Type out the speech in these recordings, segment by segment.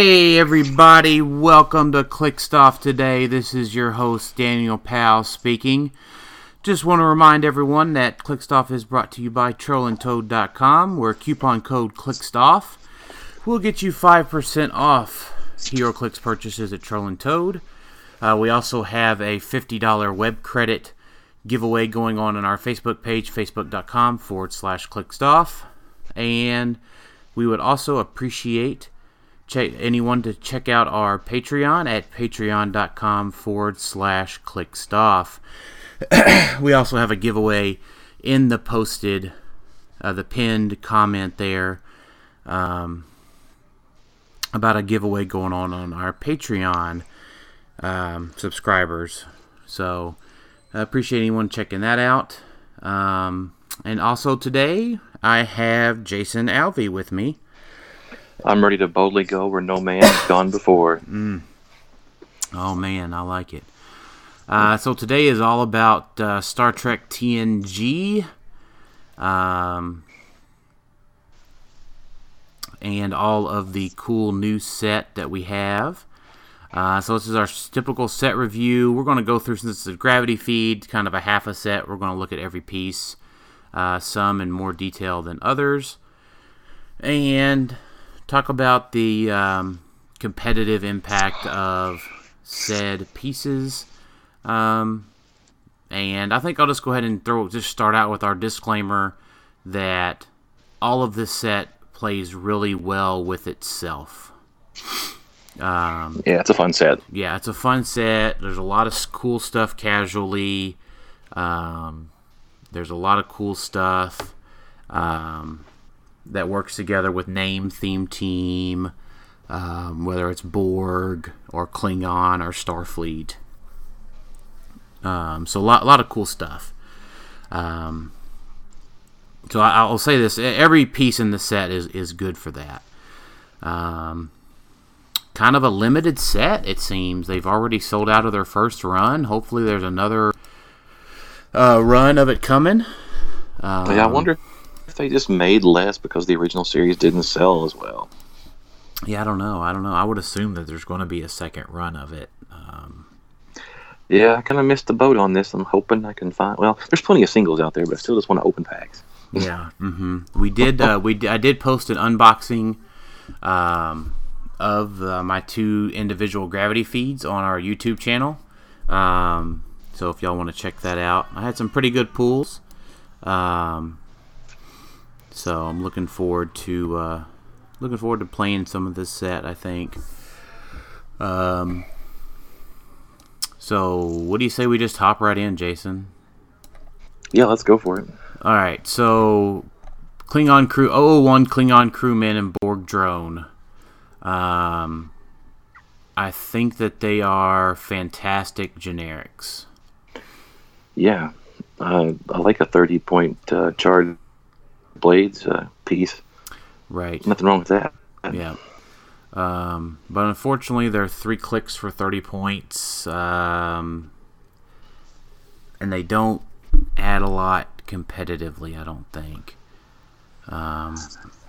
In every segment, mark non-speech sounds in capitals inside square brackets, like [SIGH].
Hey everybody, welcome to Clickstuff today. This is your host Daniel Powell speaking. Just want to remind everyone that Clickstuff is brought to you by trollandtoad.com where coupon code Clickstuff will get you 5% off HeroClix purchases at Troll and Toad. Uh, we also have a $50 web credit giveaway going on on our Facebook page, facebook.com forward slash clickstuff. And we would also appreciate che- anyone to check out our Patreon at patreon.com forward slash clickstuff. [CLEARS THROAT] we also have a giveaway in the posted, uh, the pinned comment there um, about a giveaway going on on our Patreon um, subscribers. So I appreciate anyone checking that out. Um, and also today I have Jason Alvey with me. I'm ready to boldly go where no man has gone before. Oh man, I like it. Uh, so today is all about uh, Star Trek TNG, um, and all of the cool new set that we have. Uh, so this is our typical set review. We're going to go through since it's a gravity feed, kind of a half a set. We're going to look at every piece, uh, some in more detail than others, and talk about the um, competitive impact of said pieces. Um, and I think I'll just go ahead and throw just start out with our disclaimer that all of this set plays really well with itself. Um, Yeah, it's a fun set. yeah, it's a fun set. There's a lot of cool stuff casually. Um, there's a lot of cool stuff um, that works together with name, theme, team, um, whether it's Borg or Klingon or Starfleet. Um, so a lot, a lot of cool stuff. Um, so I, I'll say this: every piece in the set is is good for that. Um, kind of a limited set, it seems. They've already sold out of their first run. Hopefully, there's another uh, run of it coming. Um, yeah, I wonder if they just made less because the original series didn't sell as well. Yeah, I don't know. I don't know. I would assume that there's going to be a second run of it. Um, Yeah, I kind of missed the boat on this. I'm hoping I can find. Well, there's plenty of singles out there, but I still just want to open packs. yeah. hmm We did. Uh, we I did post an unboxing um, of uh, my two individual gravity feeds on our YouTube channel. Um, so if y'all want to check that out, I had some pretty good pulls. Um, so I'm looking forward to uh, looking forward to playing some of this set. I think. Um, so what do you say we just hop right in, Jason? Yeah, let's go for it. All right, so Klingon crew 001 Klingon crewmen and Borg drone. Um, I think that they are fantastic generics. Yeah, uh, I like a 30 point uh, charged blades uh, piece. Right. Nothing wrong with that. Yeah. Um, but unfortunately, there are three clicks for 30 points. Um, and they don't add a lot competitively, I don't think. Um,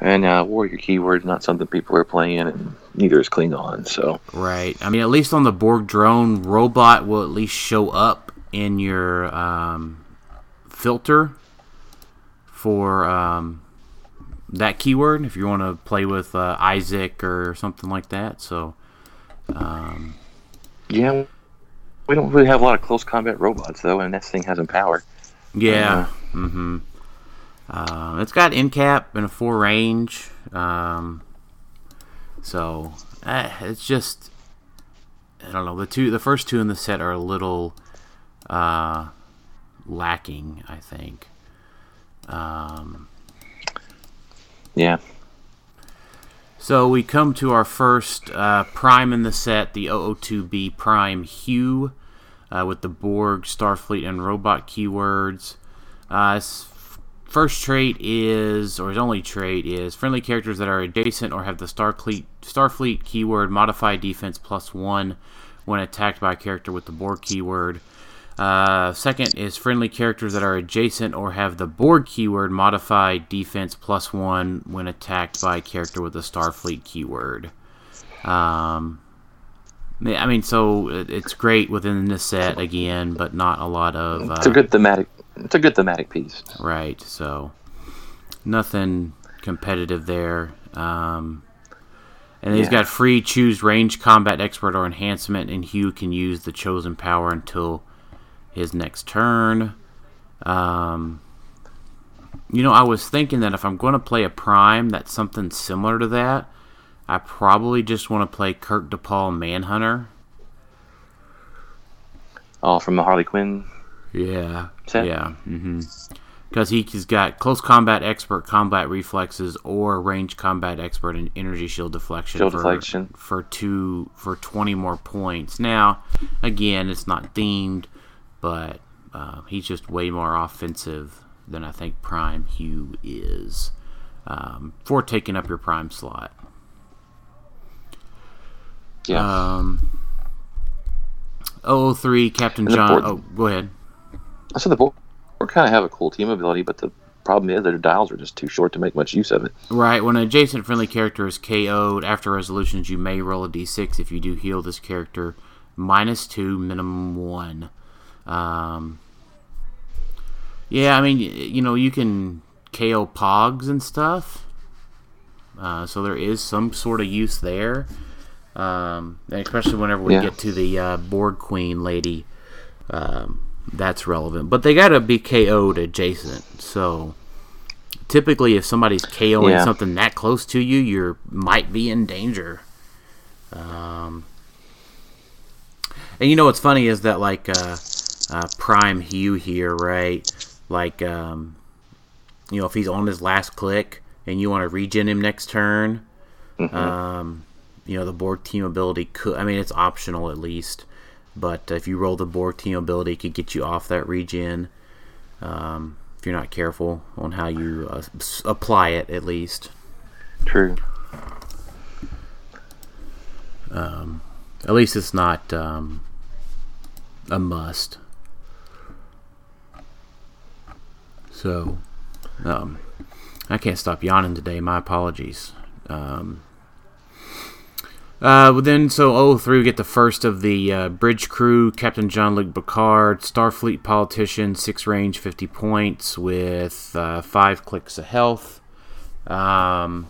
And uh, warrior keyword not something people are playing, in, and neither is Klingon. So Right. I mean, at least on the Borg drone, robot will at least show up in your um, filter for um, that keyword if you want to play with uh, Isaac or something like that. So, um, yeah, we don't really have a lot of close combat robots though, and this thing has power. yeah. Mm-hmm. Uh, it's got in cap and a four range. Um, So eh, it's just I don't know. The two, the first two in the set are a little uh, lacking. I think. Um, Yeah. So we come to our first uh, prime in the set, the 002B Prime Hugh, uh, with the Borg, Starfleet, and robot keywords. Uh, his first trait is, or his only trait is, friendly characters that are adjacent or have the Starfleet Starfleet keyword modify defense plus one when attacked by a character with the Borg keyword. Uh, second is friendly characters that are adjacent or have the Borg keyword modify defense plus one when attacked by a character with the Starfleet keyword. Um, I mean, so it's great within the set again, but not a lot of. Uh, It's a good thematic. It's a good thematic piece. Right. So nothing competitive there. Um, and he's Yeah. got free choose range combat expert or enhancement, and Hugh can use the chosen power until his next turn. Um, you know, I was thinking that if I'm going to play a prime that's something similar to that, I probably just want to play Kirk DePaul Manhunter. All from the Harley Quinn. Yeah. Set? Yeah. Mm-hmm. Because he's got close combat expert, combat reflexes, or range combat expert and energy shield deflection. Shield for, deflection. for two for twenty more points. Now, again, it's not themed, but uh, he's just way more offensive than I think Prime Hugh is um, for taking up your prime slot. Yeah. Um, 003 Captain John. board- Oh, go ahead. I said the Borg kind of have a cool team ability, but the problem is that their dials are just too short to make much use of it. Right, when an adjacent friendly character is KO'd after resolutions, you may roll a d6 if you do heal this character. Minus two, minimum one. Um, yeah, I mean, you know, you can KO Pogs and stuff. Uh, so there is some sort of use there. Um, and especially whenever we Yeah. get to the uh, Borg Queen lady, um, that's relevant. But they got to be KO'd adjacent. So typically, if somebody's KOing Yeah. something that close to you, you might be in danger. Um, and you know what's funny is that like uh, uh, Prime Hugh here, right? Like, um, you know, if he's on his last click and you want to regen him next turn, um, you know, the Borg team ability could. I mean, it's optional at least, but if you roll the Borg team ability, it could get you off that regen. Um, if you're not careful on how you uh, apply it, at least. True. At least it's not um, a must. So, um, I can't stop yawning today. My apologies. Um, uh, then, so 03, we get the first of the uh, bridge crew Captain Jean-Luc Picard, Starfleet politician, six range, 50 points, with uh, five clicks of health. Um,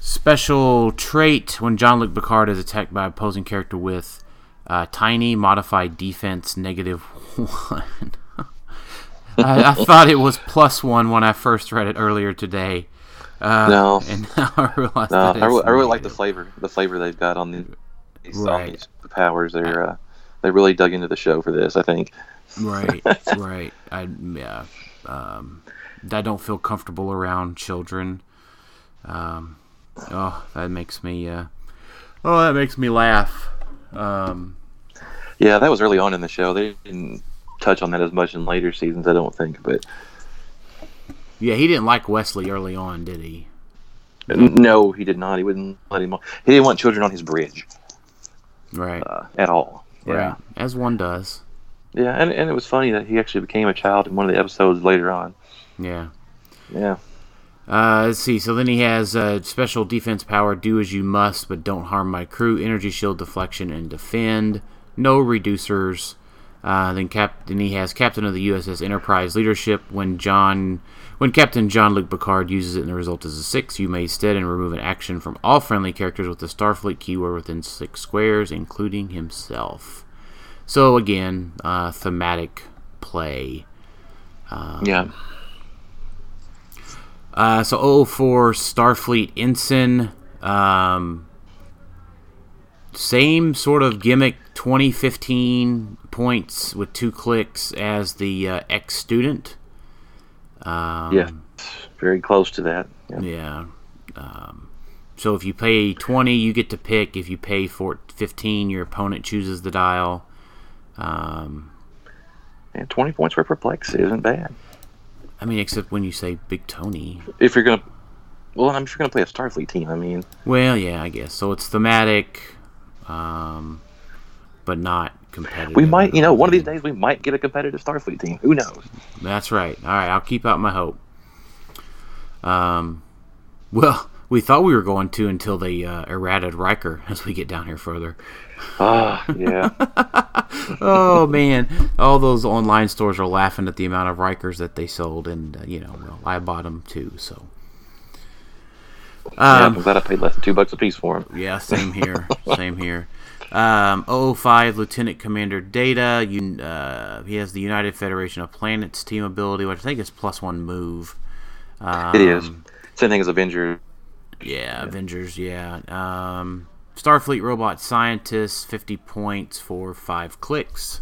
Special trait when Jean-Luc Picard is attacked by opposing character with uh, tiny modified defense negative [LAUGHS] one. I, I thought it was plus one when I first read it earlier today. Uh, No. and [LAUGHS] now I realize No, I, really, I really like the flavor. The flavor they've got on the, these, Right. these powers. They're uh, they really dug into the show for this. I think. right, [LAUGHS] right. I yeah. Um, I don't feel comfortable around children. Um, oh, that makes me. Uh, oh, that makes me laugh. Um, Yeah, that was early on in the show. They didn't touch on that as much in later seasons, I don't think. But yeah, he didn't like Wesley early on, did he? no, he did not. He wouldn't let him. on. He didn't want children on his bridge Right. uh, at Yeah, As one does. Yeah, and, and it was funny that he actually became a child in one of the episodes later on. Yeah. Yeah. Uh, let's see. So then he has uh, special defense power: do as you must, but don't harm my crew. Energy shield deflection and defend. No reducers. Uh, then cap. Then he has captain of the USS Enterprise leadership. When John, when Captain Jean-Luc Picard uses it, and the result is a six, you may instead and remove an action from all friendly characters with the Starfleet keyword within six squares, including himself. So again, uh, thematic play. Yeah. Uh, so 004 Starfleet Ensign. Um, same sort of gimmick 2015 points with two clicks as the uh, ex student. Um, yeah, very close to that. Yeah. yeah. Um, so if you pay 20, you get to pick. If you pay for 15, your opponent chooses the dial. Um, and 20 points for perplex isn't bad. I mean, except when you say Big Tony. If you're gonna, well, I'm sure gonna play a Starfleet team. I mean, well, yeah, I guess so. It's thematic, um, but not competitive. We might, you know, one of these days we might get a competitive Starfleet team. Who knows? That's right. All right, I'll keep out my hope. Um, well, we thought we were going to until they uh, errated Riker [LAUGHS] as we get down here further. Ah, uh, yeah. [LAUGHS] oh man, all those online stores are laughing at the amount of Rikers that they sold, and uh, you know, well, I bought them too, so. Um, yeah, I'm glad I paid less than two bucks a piece for them. Yeah, same here, [LAUGHS] same here. Um, 005 Lieutenant Commander Data. You, uh, he has the United Federation of Planets team ability, which I think is plus one move. Um, it is. Same thing as Avengers. Yeah, yeah. Avengers. Yeah. Um, Starfleet robot scientist, 50 points for five clicks.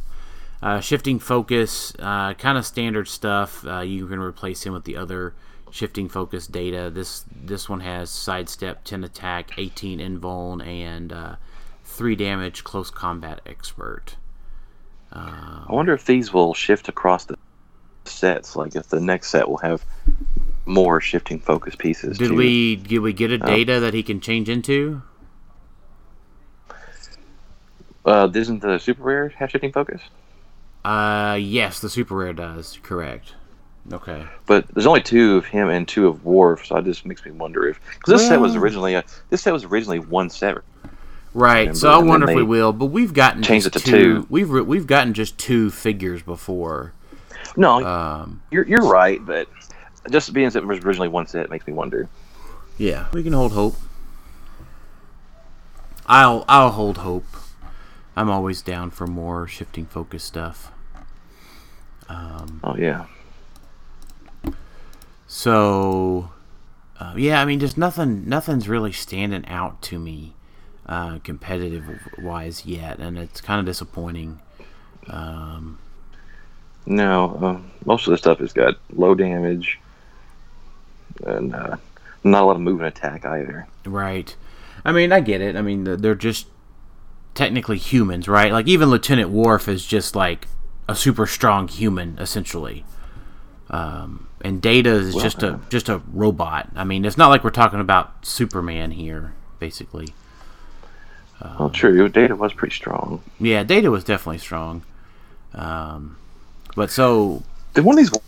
Uh, shifting focus, uh, kind of standard stuff. Uh, you can replace him with the other shifting focus data. This this one has sidestep, 10 attack, 18 invuln, and uh, three damage. Close combat expert. I wonder if these will shift across the sets. Like if the next set will have more shifting focus pieces. Did too. we did we get a uh, data that he can change into? Uh, isn't the super rare have shifting focus? Uh, yes, the super rare does. Correct. Okay. But there's only two of him and two of Worf, so it just makes me wonder if because this well, set was originally a, this set was originally one set. Right. So I wonder if we will, but we've gotten changed it to two, two. We've we've gotten just two figures before. No, um, you're you're right, but just being that it was originally one set makes me wonder. Yeah, we can hold hope. I'll I'll hold hope. I'm always down for more shifting focus stuff. Um, oh yeah. So, uh, yeah, I mean, just nothing. Nothing's really standing out to me, uh, competitive wise yet, and it's kind of disappointing. Um, no, uh, most of the stuff has got low damage, and uh, not a lot of move and attack either. Right. I mean, I get it. I mean, they're just technically humans, right? Like even Lieutenant Worf is just like a super strong human, essentially. Um, and Data is well, just a just a robot. I mean, it's not like we're talking about Superman here, basically. Um, well, true. Data was pretty strong. Yeah, Data was definitely strong. Um, but so did one of these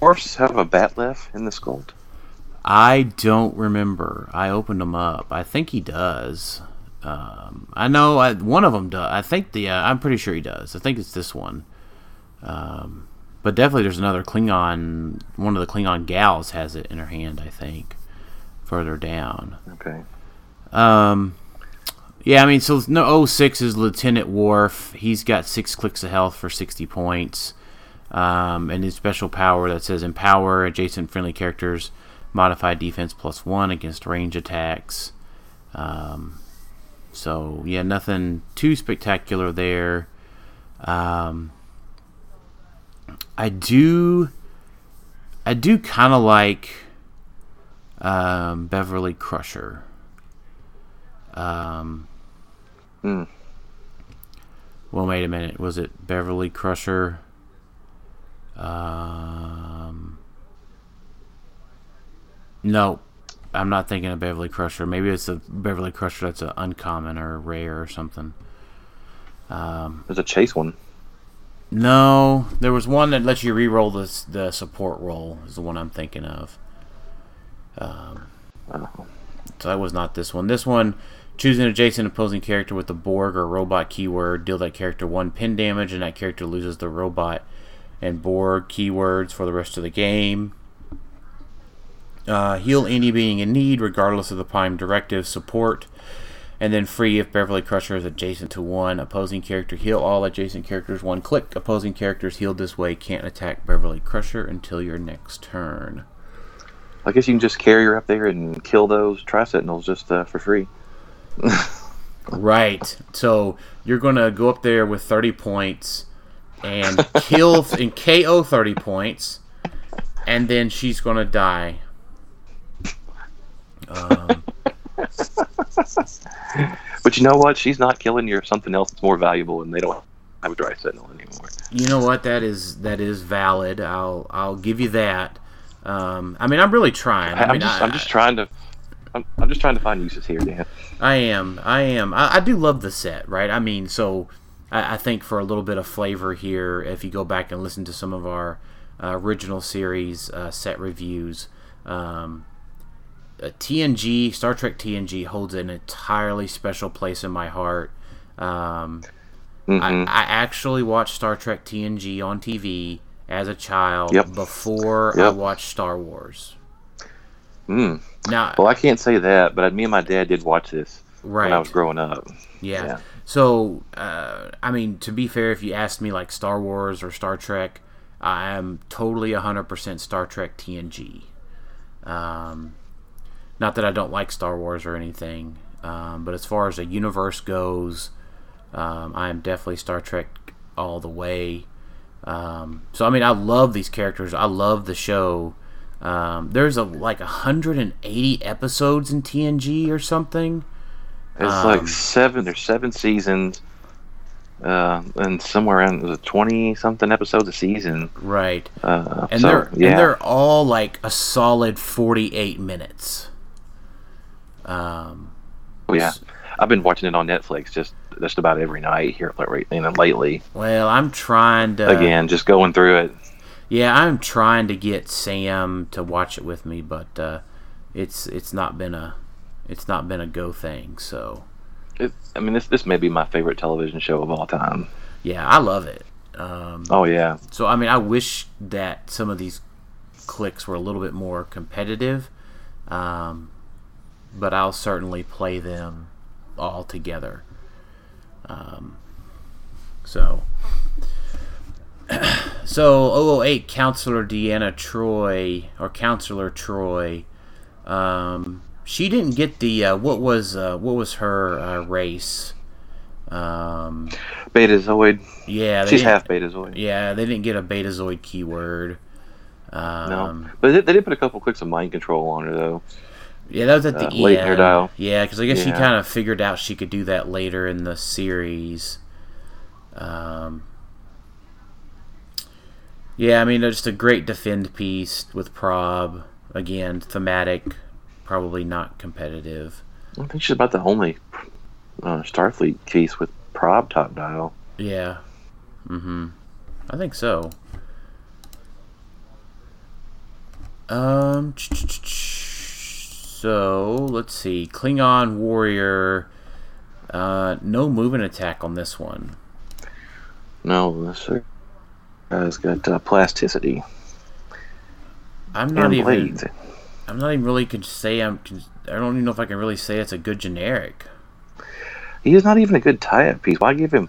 Worfs have a bat left in the sculpt? I don't remember. I opened them up. I think he does. Um, I know I, one of them does. I think the uh, I'm pretty sure he does. I think it's this one. Um, but definitely there's another Klingon. One of the Klingon gals has it in her hand. I think further down. Okay. Um. Yeah, I mean, so no 06 is Lieutenant Worf. He's got six clicks of health for 60 points. Um, and his special power that says empower adjacent friendly characters, modify defense plus one against range attacks. Um, so yeah, nothing too spectacular there. Um, I do, I do kind of like um, Beverly Crusher. Um, mm. Well, wait a minute. Was it Beverly Crusher? Um, no, I'm not thinking of Beverly Crusher. Maybe it's a Beverly Crusher that's an uncommon or rare or something. Um, There's a chase one. No, there was one that lets you re-roll the the support roll. Is the one I'm thinking of. Um, oh. So that was not this one. This one, choose an adjacent opposing character with the Borg or robot keyword. Deal that character one pin damage, and that character loses the robot and Borg keywords for the rest of the game. Uh, heal any being in need, regardless of the Prime Directive support. And then free if Beverly Crusher is adjacent to one opposing character. Heal all adjacent characters one click. Opposing characters healed this way can't attack Beverly Crusher until your next turn. I guess you can just carry her up there and kill those Tri-Sentinels just uh, for free. [LAUGHS] right. So you're gonna go up there with 30 points and kill [LAUGHS] and KO 30 points, and then she's gonna die. Um, [LAUGHS] but you know what? She's not killing you or something else that's more valuable, and they don't have a Tri-Sentinel anymore. You know what? That is that is valid. I'll I'll give you that. Um, I mean, I'm really trying. I am mean, just, I, am just trying to. I'm, I'm just trying to find uses here, Dan. I am. I am. I, I do love the set, right? I mean, so I, I, think for a little bit of flavor here, if you go back and listen to some of our uh, original series uh, set reviews, um, uh, TNG, Star Trek TNG holds an entirely special place in my heart. Um, mm-hmm. I, I, actually watched Star Trek TNG on TV as a child yep. before yep. I watched Star Wars. Mm. Now, well, I can't say that, but me and my dad did watch this right. when I was growing up. Yeah. yeah. So, uh, I mean, to be fair, if you asked me like Star Wars or Star Trek, I am totally 100% Star Trek TNG. Um, not that I don't like Star Wars or anything, um, but as far as the universe goes, um, I am definitely Star Trek all the way. Um, so I mean, I love these characters. I love the show. Um, there's a like 180 episodes in TNG or something. It's um, like seven. There's seven seasons, uh, and somewhere around the 20 something episodes a season. Right. Uh, and so, they're yeah. and they're all like a solid 48 minutes. Um, oh, yeah. I've been watching it on Netflix just just about every night here you know, lately. Well, I'm trying to again just going through it. Yeah, I'm trying to get Sam to watch it with me, but uh, it's it's not been a it's not been a go thing. So, it, I mean, this this may be my favorite television show of all time. Yeah, I love it. Um, oh yeah. So I mean, I wish that some of these clicks were a little bit more competitive, um, but I'll certainly play them all together. Um, so, [CLEARS THROAT] so 008 Counselor Deanna Troi or Counselor Troi, um, she didn't get the uh, what was uh, what was her uh, race? Um, Betazoid. Yeah, she's half Betazoid. Yeah, they didn't get a Betazoid keyword. Um, no, but they, they, did put a couple clicks of mind control on her though. Yeah, that was at the uh, end. Late in her dial. Yeah, because I guess yeah. she kind of figured out she could do that later in the series. Um, yeah, I mean, just a great defend piece with Prob. Again, thematic, probably not competitive. I think she's about the only uh, Starfleet case with Prob top dial. Yeah. Mm-hmm. I think so. Um. So let's see. Klingon warrior. Uh, no movement attack on this one. No, this guy's got uh, plasticity. I'm not even. I'm not even really could say I'm. I don't even know if I can really say it's a good generic. He's not even a good tie-up piece. Why give him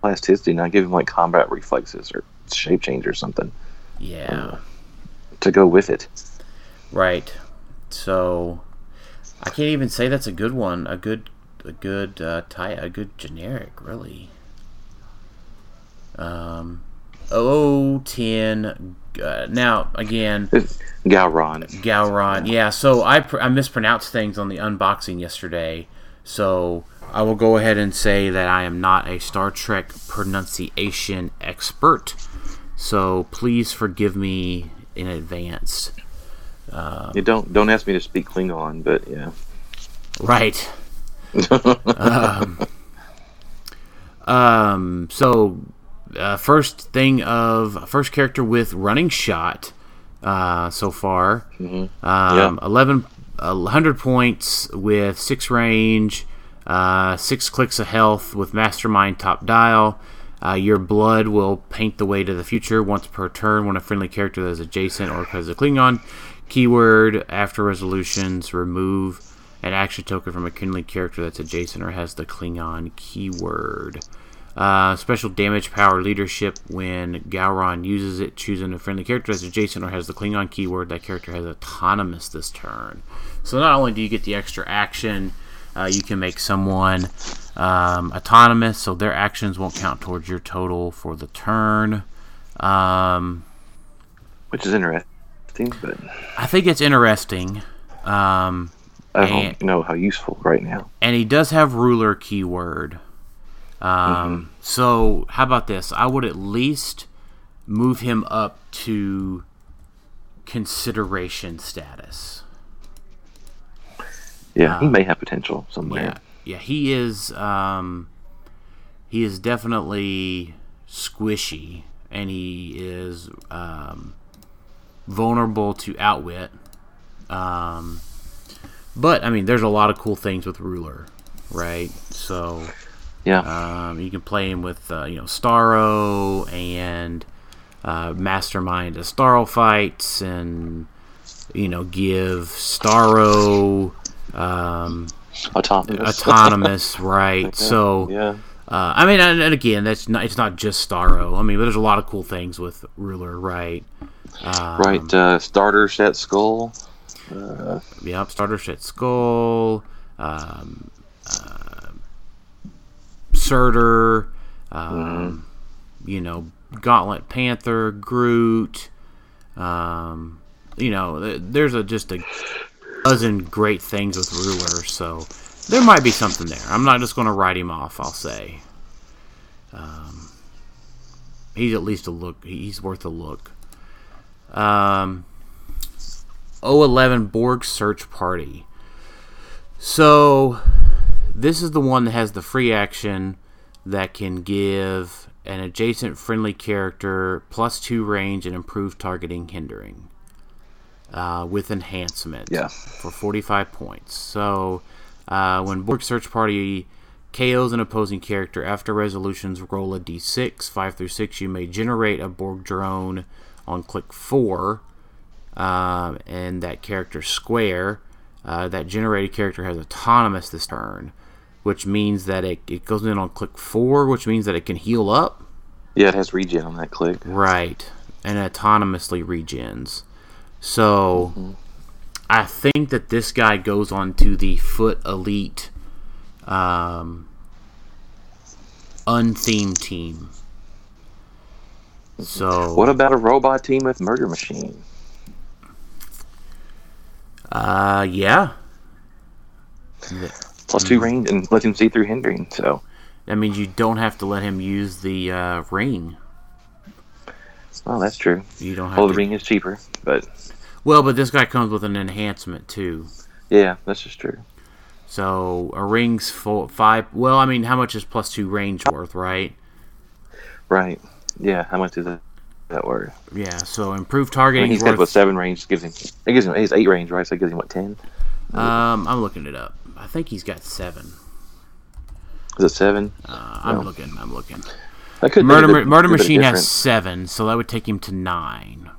plasticity? Not give him like combat reflexes or shape change or something. Yeah. Uh, to go with it. Right. So I can't even say that's a good one. A good, a good uh, tie, a good generic, really. Um, 010. Uh, now again, Gowron. Gowron. Yeah. So I pr- I mispronounced things on the unboxing yesterday. So I will go ahead and say that I am not a Star Trek pronunciation expert. So please forgive me in advance. Um, you don't don't ask me to speak Klingon, but yeah. Right. um, um, so uh, first thing of first character with running shot uh, so far. Mm-hmm. Um, yeah. 11, 100 points with six range, uh, six clicks of health with mastermind top dial. Uh, your blood will paint the way to the future once per turn when a friendly character that is adjacent or has a Klingon Keyword after resolutions, remove an action token from a Klingon character that's adjacent or has the Klingon keyword. Uh, special damage power leadership when Gowron uses it, choosing a friendly character as adjacent or has the Klingon keyword. That character has autonomous this turn. So not only do you get the extra action, uh, you can make someone um, autonomous, so their actions won't count towards your total for the turn. Um, Which is interesting, but I think it's interesting. Um, I don't and, know how useful right now. and he does have ruler keyword. Um, So how about this? I would at least move him up to consideration status. Yeah, he may have potential somewhere. Yeah, yeah, he is. Um, he is definitely squishy, and he is um, vulnerable to outwit. Um, but I mean, there's a lot of cool things with ruler, right? So Yeah, um, you can play him with uh, you know Starro and uh, mastermind Starro fights, and you know give Starro um, autonomous. autonomous, [LAUGHS] right? So yeah, uh, I mean, and, and again, that's not it's not just Starro. I mean, but there's a lot of cool things with ruler, right? Um, right. Uh, starter set skull. Uh, Yep, starter set skull, um, uh, Surtur, um, you know, Gauntlet Panther, Groot. Um, you know, there's a just a dozen great things with Ruler, so there might be something there. I'm not just going to write him off. I'll say, um, he's at least a look. He's worth a look. Um, 011 Borg Search Party. So, this is the one that has the free action that can give an adjacent friendly character plus two range and improved targeting hindering uh, with enhancement Yeah. for 45 points. So, uh, when Borg Search Party KOs an opposing character after resolutions, roll a d6, 5 through 6. You may generate a Borg drone on click 4 um, and that character square. Uh, that generated character has autonomous this turn, which means that it, it goes in on click 4, which means that it can heal up. yeah, it has regen on that click. Right. And autonomously regens. So I think that this guy goes on to the Foot Elite um, unthemed team. So What about a robot team with Murder Machine? uh yeah. Mm-hmm. two range and let him see through hindering. So, That means you don't have to let him use the uh, ring. well, that's true. You don't have Well, the ring is cheaper, but Well, but this guy comes with an enhancement too. yeah, that's just true. So a ring's full five. Well, I mean, how much is plus two range worth, right? Right. Yeah. How much is that? That word. Yeah. So improved I mean, targeting he's is got worth. what seven range gives him. It gives him. He's eight range, right? So it gives him what ten? Um, I'm looking it up. I think he's got seven. Is it seven? Uh, I'm No. looking. I'm looking. That could Murder bit- Murder a bit of Machine has seven, so that would take him to nine.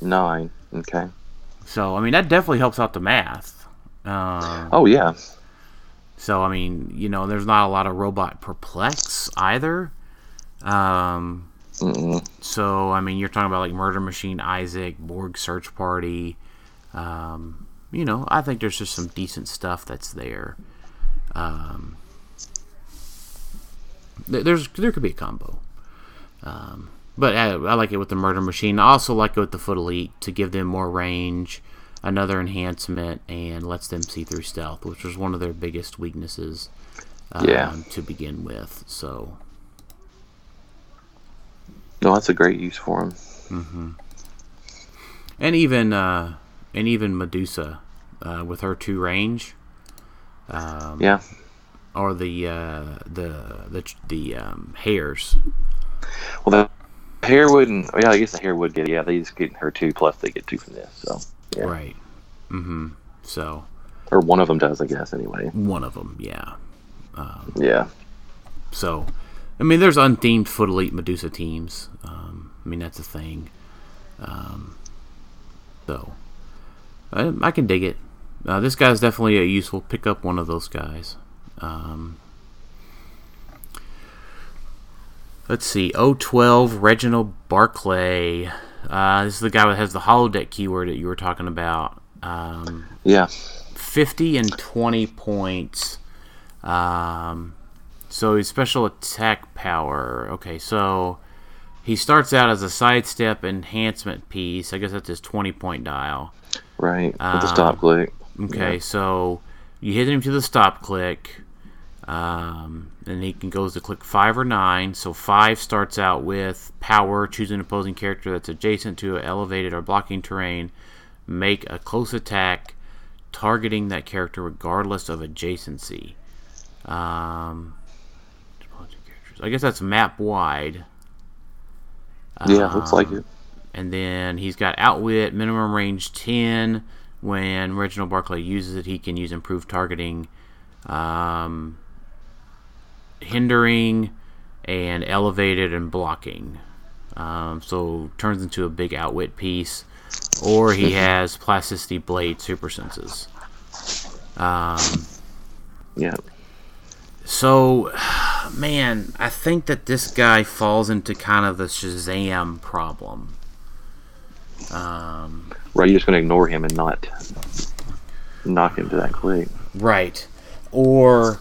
nine. Okay. So I mean, that definitely helps out the math. Uh, Oh yeah. So I mean, you know, there's not a lot of robot perplex either. Um, Mm-mm. so I mean, you're talking about like Murder Machine, Isaac, Borg Search Party. Um, you know, I think there's just some decent stuff that's there. Um, th- there's there could be a combo. Um, but I, I like it with the Murder Machine. I also like it with the Foot Elite to give them more range, another enhancement, and lets them see through stealth, which was one of their biggest weaknesses. Um, Yeah. To begin with, so No, that's a great use for him. and even uh, and even Medusa uh, with her two range, um, Yeah. or the uh, the the the um, hairs. Well, the hair wouldn't. Yeah, I guess the hair would get. Yeah, they just get her two plus they get two from this. So yeah, Right. Mm-hmm. So or one of them does, I guess. Anyway. one of them, yeah. Yeah. So, I mean, there's unthemed Foot Elite Medusa teams. Um, I mean, that's a thing. Um, so, I, I can dig it. Uh, this guy's definitely a useful. Pick up one of those guys. Um, Let's see. 012 Reginald Barclay. Uh, this is the guy that has the holodeck keyword that you were talking about. Um, Yeah. 50 and 20 points. Um, so his special attack power. Okay, so he starts out as a sidestep enhancement piece. I guess that's his 20 point dial. Right. With the Um, stop click. Okay, so you hit him to the stop click, um, and he can goes to click five or nine. So five starts out with power. Choose an opposing character that's adjacent to an elevated or blocking terrain. Make a close attack, targeting that character regardless of adjacency. Um, I guess that's map wide. Yeah, looks like Um, it. and then he's got outwit, minimum range 10. When Reginald Barclay uses it, he can use improved targeting, um, hindering, and elevated and blocking. Um, so turns into a big outwit piece. Or he has plasticity blade super senses. Um, Yeah. so, man, I think that this guy falls into kind of the Shazam problem. Um, Right, you're just gonna ignore him and not knock him to that click. right. Or,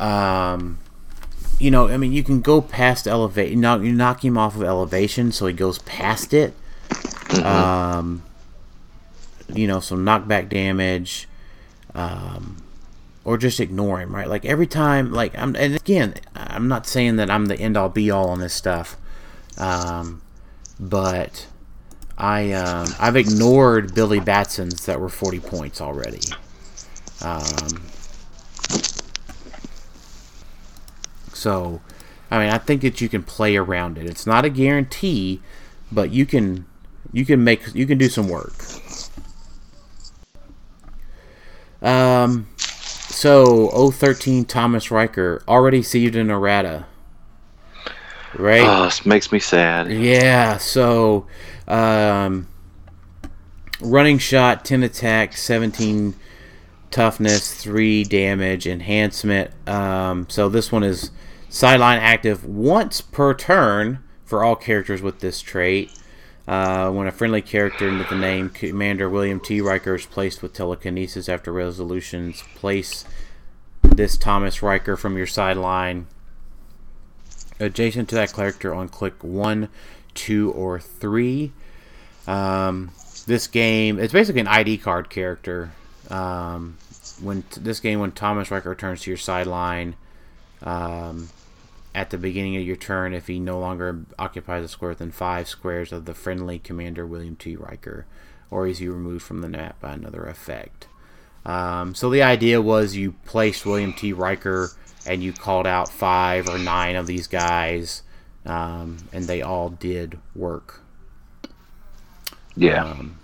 um, you know, I mean, you can go past elevate. You knock, you knock him off of elevation, so he goes past it. Um, you know, some knockback damage. Um, or just ignore him, right? Like every time, like I'm, and again, I'm not saying that I'm the end all be all on this stuff, um, but I um, I've ignored Billy Batson's that were 40 points already. Um, so, I mean, I think that you can play around it. It's not a guarantee, but you can you can make you can do some work. Um, so 013 Thomas Riker already seized an errata. Right? Oh, this makes me sad. Yeah, so um, running shot, 10 attack, 17 toughness, 3 damage, enhancement. Um, so this one is sideline active once per turn for all characters with this trait. Uh, when a friendly character with the name Commander William T. Riker is placed with telekinesis after resolutions, place this Thomas Riker from your sideline adjacent to that character on click one, two, or three. Um, this game it's basically an ID card character. Um, when t- this game, when Thomas Riker returns to your sideline um, at the beginning of your turn, if he no longer occupies a square within five squares of the friendly commander William T. Riker, or is he removed from the map by another effect. Um, so the idea was you placed William T. Riker and you called out five or nine of these guys, um, and they all did work. Yeah. Um,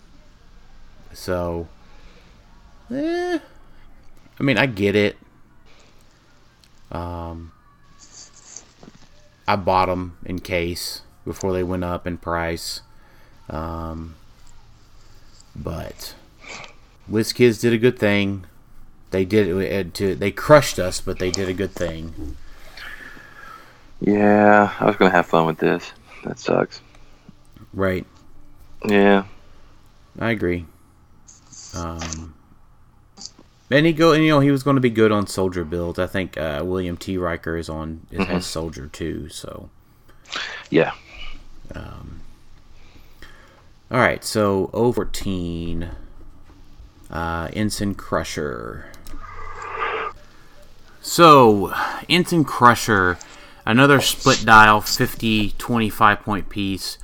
so, eh, I mean, I get it. Um, I bought them in case before they went up in price. Um, but WizKids did a good thing. They did it to they crushed us, but they did a good thing. yeah, I was gonna have fun with this. That sucks. Right. Yeah. I agree. Um, and he go, and you know, he was going to be good on soldier builds. I think uh, William T. Riker is on it has soldier too. So, Yeah. um, all right. So, 014, uh, Ensign Crusher. So, Ensign Crusher, another split dial, 50, 25 point piece.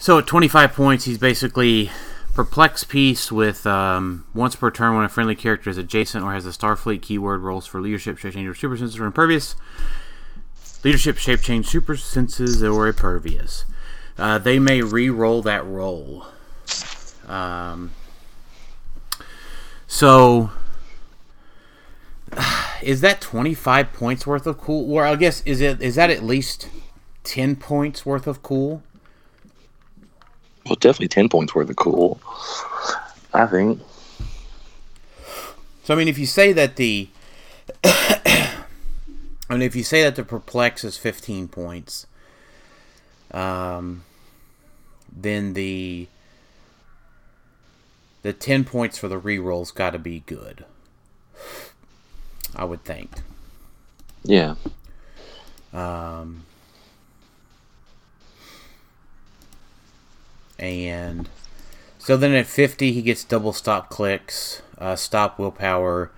So at 25 points, he's basically perplex piece with um, once per turn when a friendly character is adjacent or has a Starfleet keyword rolls for leadership, shape change, or super senses or impervious. Leadership, shape change, super senses, or impervious. Uh, they may re-roll that roll. Um, so [SIGHS] is that 25 points worth of cool? Or I guess is it is that at least 10 points worth of cool? Well, definitely ten points worth of cool. I think. So I mean, if you say that the [COUGHS] I mean, if you say that the perplex is 15 points, um, then the the 10 points for the rerolls got to be good. I would think. Yeah. Um, and so then at 50, he gets double stop clicks, uh, stop willpower.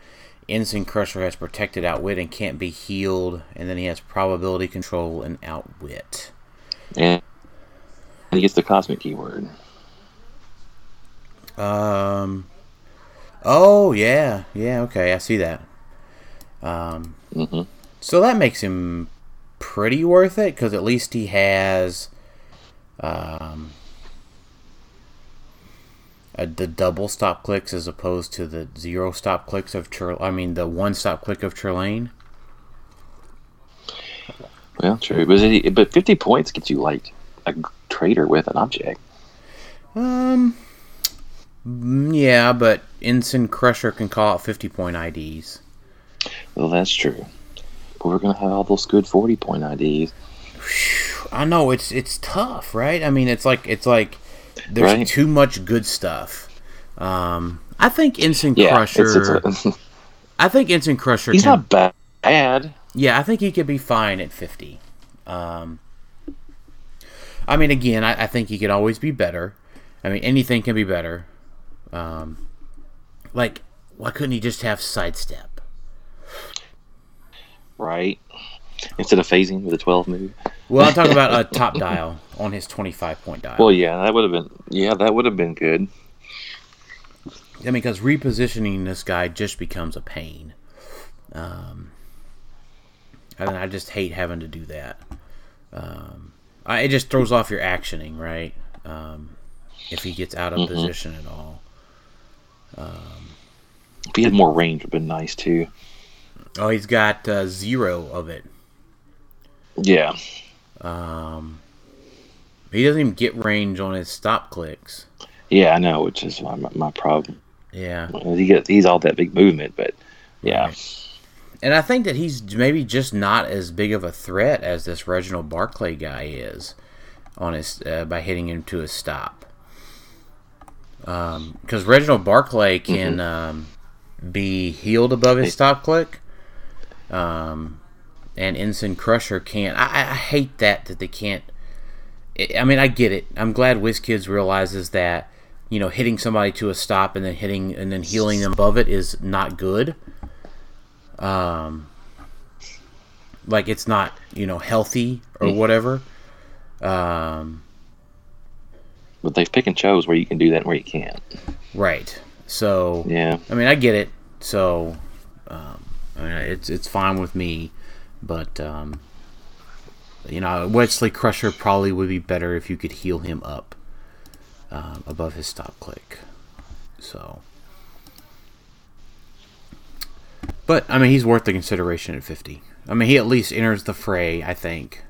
Ensign Crusher has protected outwit and can't be healed, and then he has probability control and outwit. And he gets the cosmic keyword. Um. Oh yeah, yeah. Okay, I see that. Um. hmm So that makes him pretty worth it because at least he has um, a, the double stop clicks as opposed to the zero stop clicks of Chur. I mean, the one stop click of Trelane. Well, true. But, it, but 50 points gets you like a trader with an object. Um, mm, yeah, but Ensign Crusher can call out 50 point IDs. Well, that's true. But we're going to have all those good 40 point IDs. I know it's it's tough, right? I mean, it's like it's like there's Right. too much good stuff. Um, I think Ensign Yeah. Crusher. It's, [LAUGHS] it's I think Ensign Crusher. he's can, not bad. Yeah, I think he could be fine at 50. Um, I mean, again, I, I think he could always be better. I mean, anything can be better. Um, like, why couldn't he just have sidestep? Right. Instead of phasing with a 12 move. Well, I'm talking about a top dial on his 25 point dial. Well, yeah, that would have been. Yeah, that would have been good. I mean, because repositioning this guy just becomes a pain. Um, and I just hate having to do that. Um, I, it just throws off your actioning, right? Um, if he gets out of Mhm. position at all. Um, If he had more range, would have been nice too. Oh, he's got uh, zero of it. Yeah. Um, he doesn't even get range on his stop clicks. Yeah, I know, which is my, my problem. Yeah. He gets, he's all that big movement, but yeah. And I think that he's maybe just not as big of a threat as this Reginald Barclay guy is on his uh, by hitting him to a stop. Um, because Reginald Barclay can um, be healed above his stop click, um, and Ensign Crusher can't. I, I hate that that they can't. I- I mean, I get it. I'm glad WizKids realizes that you know hitting somebody to a stop and then hitting and then healing them above it is not good um like it's not you know healthy or whatever um But they've pick and chose where you can do that and where you can't. right so Yeah. i mean i get it so um I mean, it's it's fine with me but um you know wesley crusher probably would be better if you could heal him up um, above his stop click. So. But i mean he's worth the consideration at 50 i mean he at least enters the fray i think.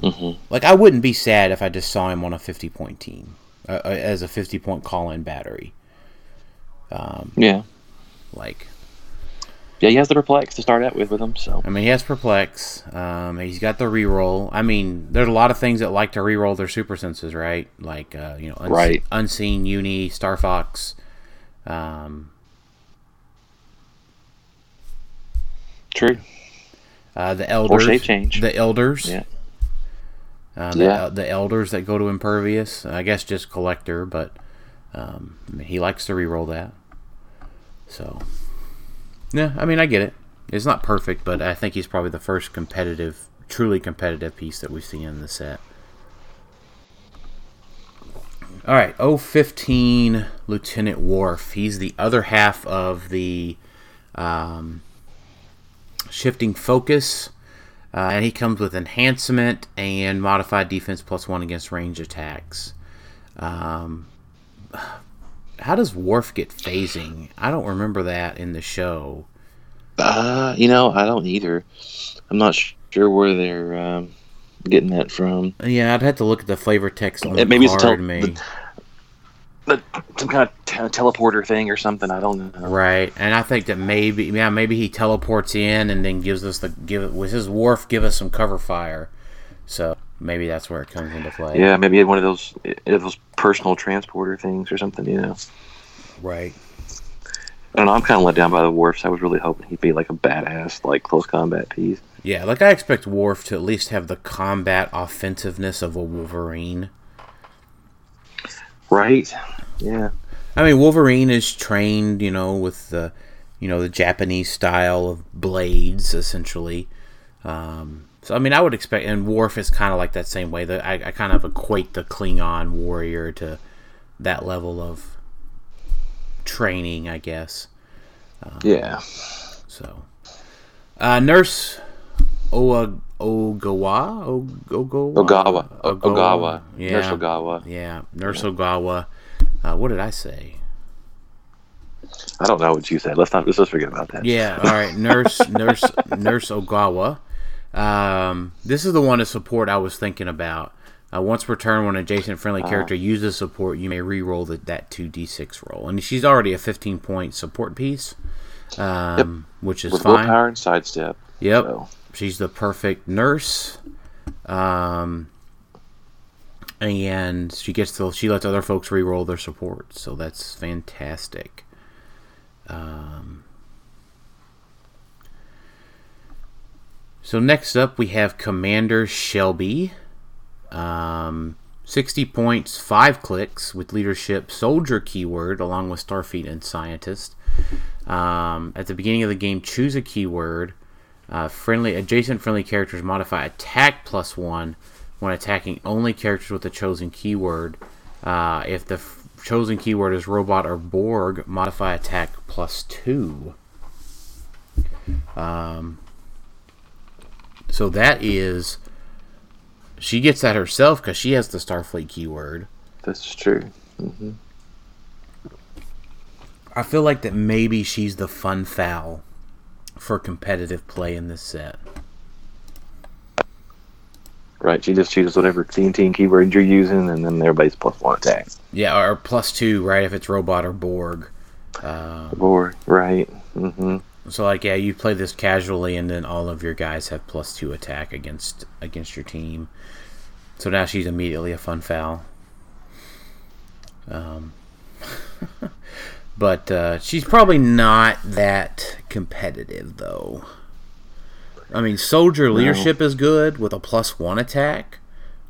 Hmm Like I wouldn't be sad if I just saw him on a 50 point team uh, uh, as a 50 point call in battery. Yeah. Like Yeah, he has the perplex to start out with with him, so. I mean, he has perplex. Um, he's got the reroll. I mean, there's a lot of things that like to reroll their super senses, right? Like uh, you know, unse- Right. unseen uni, Star Fox. Um, True. uh, the elders, shape change. the elders, Yeah. uh, the, Yeah. the elders that go to impervious. I guess just collector, but um, he likes to reroll that. So, yeah, I mean, I get it. It's not perfect, but I think he's probably the first competitive, truly competitive piece that we've seen in the set. All right, 015 Lieutenant Worf. He's the other half of the um, shifting focus, uh, and he comes with enhancement and modified defense plus one against range attacks. Um, how does Worf get phasing? I don't remember that in the show. Uh, you know, I don't either. I'm not sure where they're um, getting that from. Yeah, I'd have to look at the flavor text on It- the maybe it's tell- maybe. the, some kind of te- teleporter thing or something. I don't know. Right, and I think that maybe yeah maybe he teleports in and then gives us the give with his Worf give us some cover fire. So maybe that's where it comes into play. Yeah, maybe one of those those personal transporter things or something. You know. Right. I don't know. I'm kind of let down by the Worfs. I was really hoping he'd be like a badass, like close combat piece. Yeah, like I expect Worf to at least have the combat offensiveness of a Wolverine. Right. Yeah. I mean, Wolverine is trained, you know, with the, you know, the Japanese style of blades, essentially. Um, so I mean, I would expect, and Worf is kind of like that same way. That I, I kind of equate the Klingon warrior to that level of training, I guess. Um, yeah. So, uh, Nurse Oa, Ogawa? Ogawa? Ogawa. Ogawa. Ogawa. Yeah. Nurse Ogawa. Yeah. Nurse yeah. Ogawa. Uh, what did I say? I don't know what you said. Let's not let's just forget about that. Yeah. All right. Nurse [LAUGHS] Nurse Nurse Ogawa. Um, this is the one of support I was thinking about. Uh, once per turn, when an adjacent friendly uh, character uses support, you may re-roll the, that 2d6 roll. And she's already a 15 point support piece, um, yep. which is With fine. power and sidestep. Yep. So. She's the perfect nurse. Um, and she gets to she lets other folks re-roll their support, so that's fantastic. Um, so next up we have Commander Shelby. Um, 60 points, 5 clicks with leadership, soldier keyword, along with Starfleet and scientist. Um, at the beginning of the game, choose a keyword. Uh, friendly adjacent friendly characters modify attack plus one when attacking only characters with the chosen keyword. Uh, if the f- chosen keyword is robot or Borg, modify attack plus two. Um, so that is. She gets that herself because she has the Starfleet keyword. That's true. Mm-hmm. I feel like that maybe she's the fun foul for competitive play in this set. Right, she just chooses whatever team team keyword you're using, and then everybody's plus one attack. Yeah, or plus two, right? If it's robot or Borg. Um, Borg, right? Mm-hmm. So, like, yeah, you play this casually, and then all of your guys have plus two attack against against your team. So now she's immediately a fun foul. Um, [LAUGHS] but uh, she's probably not that competitive, though. I mean, soldier leadership no. is good with a plus one attack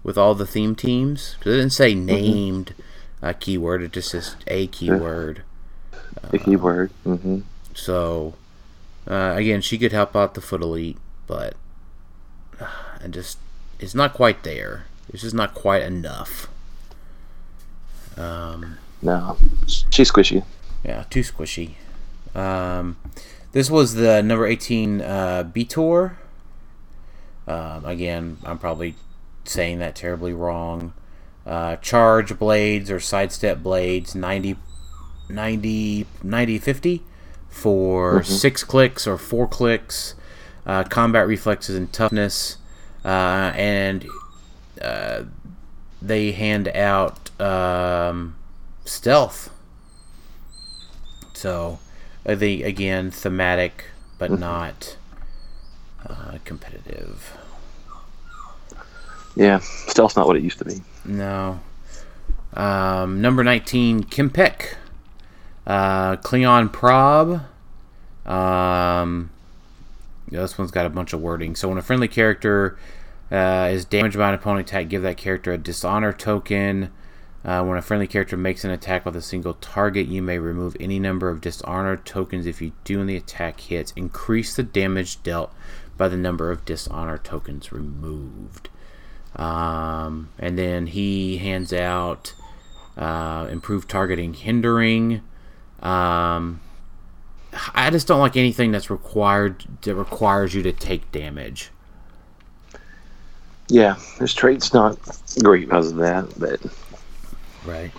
with all the theme teams. It didn't say mm-hmm. named mm-hmm. a keyword; it just says a keyword. A keyword. Mm-hmm. So, uh, again, she could help out the foot elite, but uh, and just it's not quite there. It's just not quite enough. Um, no, she's squishy. Yeah, too squishy. Um, this was the number 18 uh, B'Etor. Um, again, I'm probably saying that terribly wrong. Uh, charge blades or sidestep blades 90 90 90 50 for mm-hmm. six clicks or four clicks uh, combat reflexes and toughness uh, and uh, they hand out um, stealth so, I think again thematic, but mm-hmm. not uh, competitive. Yeah, stealth's not what it used to be. No. Um, number nineteen, K'mpec, uh, Klingon Prob. Um, yeah, this one's got a bunch of wording. So when a friendly character uh, is damaged by an opponent attack, give that character a dishonor token. Uh, when a friendly character makes an attack with a single target, you may remove any number of dishonor tokens if you do and the attack hits. Increase the damage dealt by the number of dishonor tokens removed. Um, and then he hands out uh, improved targeting, hindering. Um, I just don't like anything that's required that requires you to take damage. Yeah, his trait's not great because of that, but Right.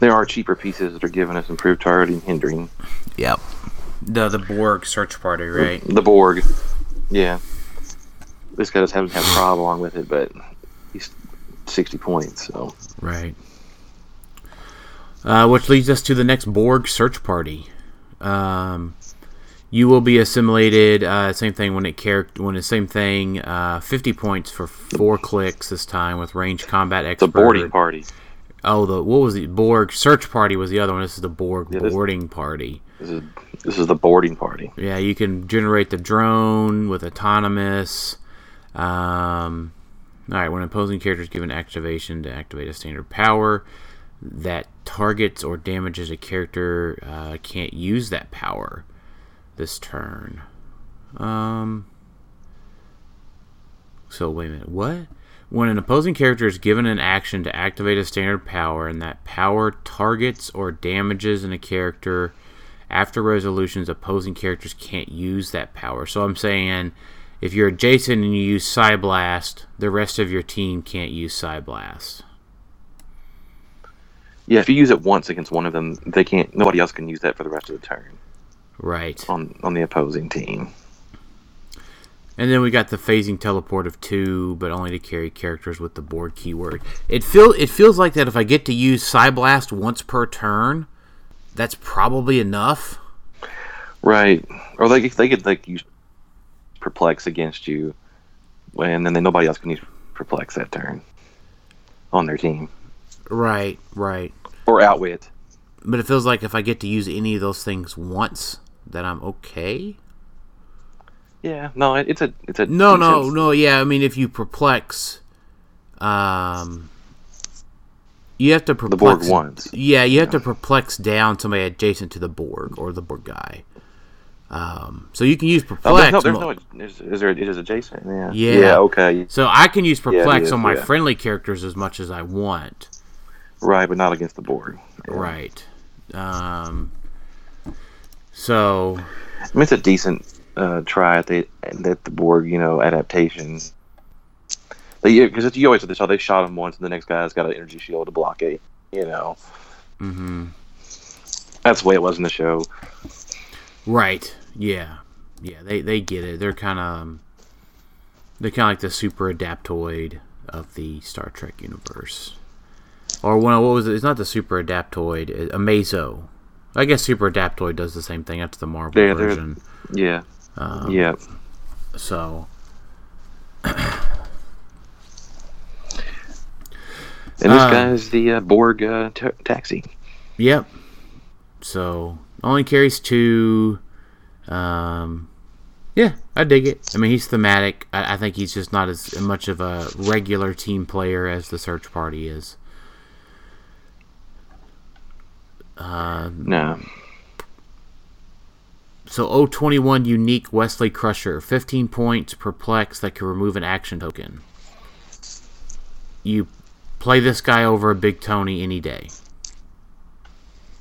There are cheaper pieces that are giving us improved targeting, hindering. Yep. The the Borg search party, right? The Borg. Yeah. This guy just hasn't have a problem with it, but he's sixty points, so Right. Uh, which leads us to the next Borg search party. Um, you will be assimilated. Uh, same thing when it character when the same thing. Uh, Fifty points for four clicks this time with range combat expert. The boarding party. Oh, the what was the Borg search party was the other one. This is the Borg Yeah, this- boarding party. This is this is the boarding party. Yeah, you can generate the drone with autonomous. Um, all right, when opposing characters is given activation to activate a standard power that targets or damages a character, uh, can't use that power this turn. Um. So wait a minute, what? When an opposing character is given an action to activate a standard power, and that power targets or damages in a character after resolutions, opposing characters can't use that power. So I'm saying if you're adjacent and you use Psyblast, the rest of your team can't use Psyblast. Yeah, if you use it once against one of them, they can't. Nobody else can use that for the rest of the turn Right. on on the opposing team. And then we got the phasing teleport of two, but only to carry characters with the Borg keyword. It feel it feels like that if I get to use Psyblast once per turn, that's probably enough. Right. Or like if they could like use perplex against you, and then nobody else can use perplex that turn on their team Right, right. Or outwit. But it feels like if I get to use any of those things once, that I'm okay. Yeah. No, it, it's a it's a No, no, decent- no. Yeah, I mean, if you perplex, um, you have to perplex The board once. Yeah, you have to perplex down somebody adjacent to the Borg or the Borg guy. Um, so you can use Oh, perplex. there's no, there's no, is, is there? It is adjacent. Yeah. Yeah. Okay. so I can use perplex is, on my yeah. friendly characters as much as I want. Right, but not against the Borg. Yeah. Right. Um, so I mean, it's a decent uh, try at the at the Borg. You know, adaptation. Because you always do this. Oh, they shot him once, and the next guy's got an energy shield to block it. You know, Mm-hmm. that's the way it was in the show. Right. Yeah. Yeah. They they get it. They're kind of they're kind of like the super adaptoid of the Star Trek universe. Or one. What was it? It's not the super adaptoid. it- Amazo. I guess super adaptoid does the same thing. That's the Marvel they're- version. Yeah. Um, yeah. So [CLEARS THROAT] And this uh, is the uh, Borg uh, ta taxi. Yep. So only carries two. Um, yeah, I dig it. I mean, he's thematic. I, I think he's just not as much of a regular team player as the search party is. Uh, No. so 021 unique Wesley Crusher, 15 points perplex that can remove an action token. You play this guy over a Big Tony any day.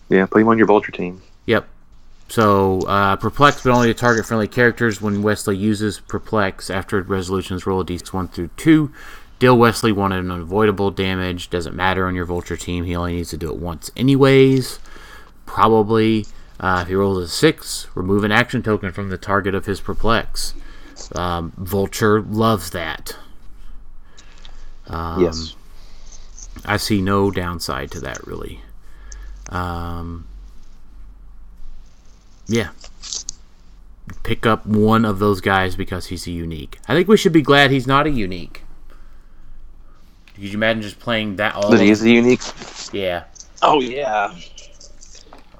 Yeah, put him on your Vulture team. Yep. So, uh, perplex, but only to target friendly characters. When Wesley uses perplex after resolutions, roll a d6 one through 2. Deal Wesley one an unavoidable damage. Doesn't matter on your Vulture team. He only needs to do it once, anyways. Probably. Uh, if he rolls a 6, remove an action token from the target of his perplex. Um, Vulture loves that. Um, yes. I see no downside to that, really. Um, yeah. Pick up one of those guys because he's a unique. I think we should be glad he's not a unique. Could you imagine just playing that all? But he is the unique. yeah, Oh yeah.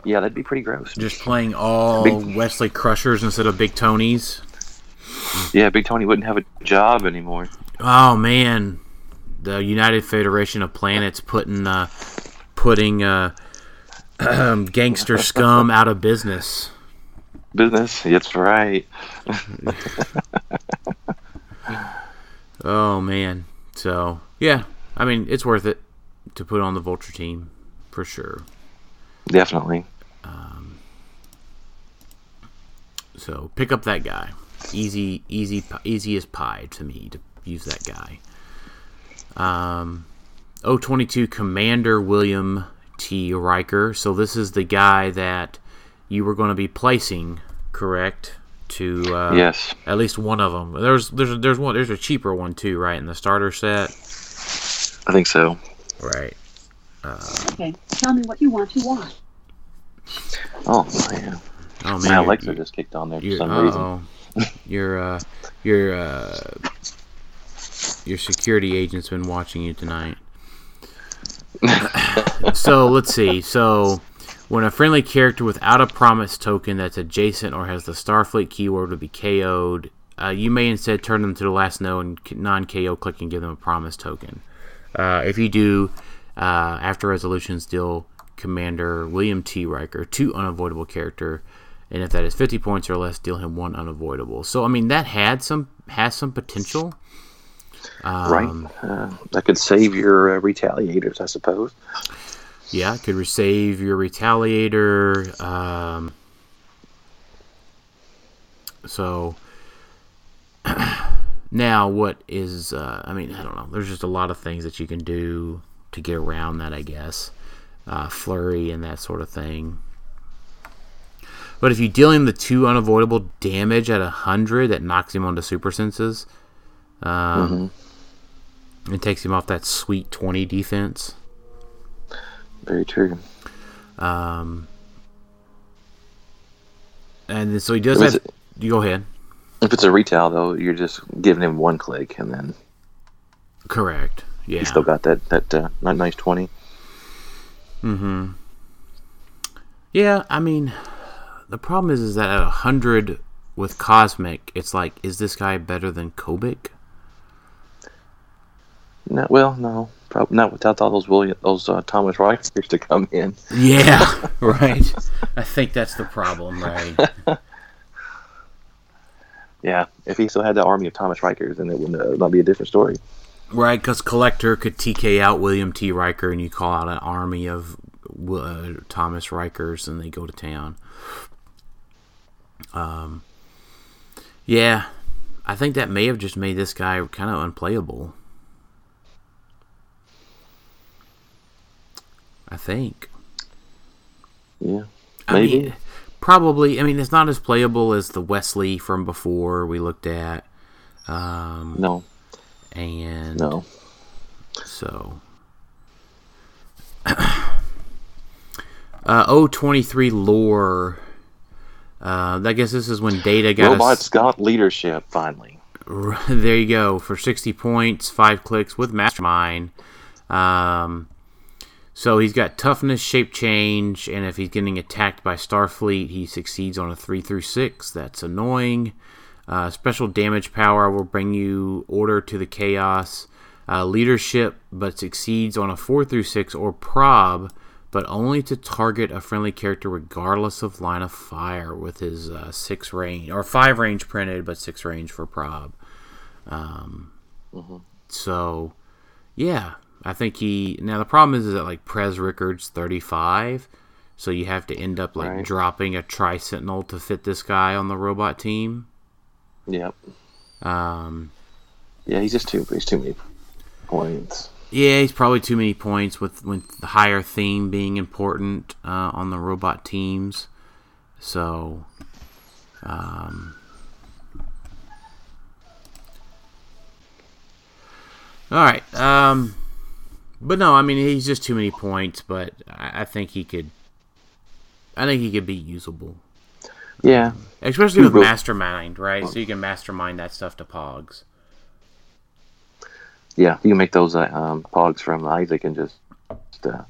Yeah, that'd be pretty gross. just playing all Big- Wesley Crushers instead of Big Tonys. Yeah, Big Tony wouldn't have a job anymore. Oh man, the United Federation of Planets putting uh, putting uh, [CLEARS THROAT] gangster scum out of business. Business. That's right. [LAUGHS] Oh man. So yeah, I mean it's worth it to put on the Vulture team for sure. Definitely. So pick up that guy. Easy, easy, pi- easy as pie to me to use that guy. Um, 022 Commander William T. Riker. So this is the guy that you were going to be placing, correct? To uh, yes. at least one of them. There's there's there's one there's a cheaper one too, right? In the starter set. I think so. Right. Okay, tell me what you want to watch. Oh man, Oh my man, Alexa you're, just kicked on there for some reason. uh-oh. your uh, your uh, your security agent's been watching you tonight. [LAUGHS] so let's see. So when a friendly character without a promise token that's adjacent or has the Starfleet keyword would be KO'd, uh, you may instead turn them to the last no and non KO click and give them a promise token. Uh, if you do, uh, after resolutions, deal Commander William T. Riker two unavoidable character, and if that is 50 points or less, deal him one unavoidable. So I mean that had some has some potential. Um, right, uh, that could save your uh, retaliators, I suppose. Yeah, it could save your retaliator. Um, so [CLEARS THROAT] now, what is? Uh, I mean, I don't know. There's just a lot of things that you can do to get around that. I guess uh, flurry and that sort of thing. But if you deal him the two unavoidable damage at a hundred, that knocks him onto super senses. Um, It takes him off that sweet twenty defense. Very true. Um, and so he does have. You go ahead. If it's a retail though, you're just giving him one click, and then Correct. Yeah. He still got that that uh, nice twenty. Mm-hmm. Yeah, I mean, the problem is, is that at hundred with Cosmic, it's like, is this guy better than Kobik? No, well, no, probably not without all those William, those uh, Thomas Rikers to come in. Yeah, [LAUGHS] right. I think that's the problem, right? [LAUGHS] Yeah, if he still had that army of Thomas Rikers, then it would uh, not be a different story. Right, because Collector could TK out William T. Riker, and you call out an army of uh, Thomas Rikers, and they go to town. Um, yeah, I think that may have just made this guy kind of unplayable. I think. Yeah, I maybe. mean, probably. I mean, it's not as playable as the Wesley from before we looked at. Um, no, and no. So, [CLEARS THROAT] uh, O23 lore. Uh, I guess this is when Data got Robots got leadership finally. [LAUGHS] there you go for 60 points, five clicks with Mastermind. Um, so he's got toughness, shape change, and if he's getting attacked by Starfleet, he succeeds on a three through six. That's annoying. Uh, special damage power will bring you order to the chaos. Uh, leadership, but succeeds on a four through six or prob, but only to target a friendly character regardless of line of fire with his uh, six range or five range printed, but six range for prob. Um, So, yeah, I think he. Now the problem is, is that like Prez Rickard's thirty five, so you have to end up like Right. dropping a Tri Sentinel to fit this guy on the robot team. Yep. Um, Yeah, he's just too. He's too many points. Yeah, he's probably too many points with with the higher theme being important uh, on the robot teams. So, um, all right. Um, but no, I mean he's just too many points. But I, I think he could. I think he could be usable, Yeah, especially with mastermind, right? So you can mastermind that stuff to Pogs. Yeah. You can make those uh, um, pogs from Isaac and just, just uh,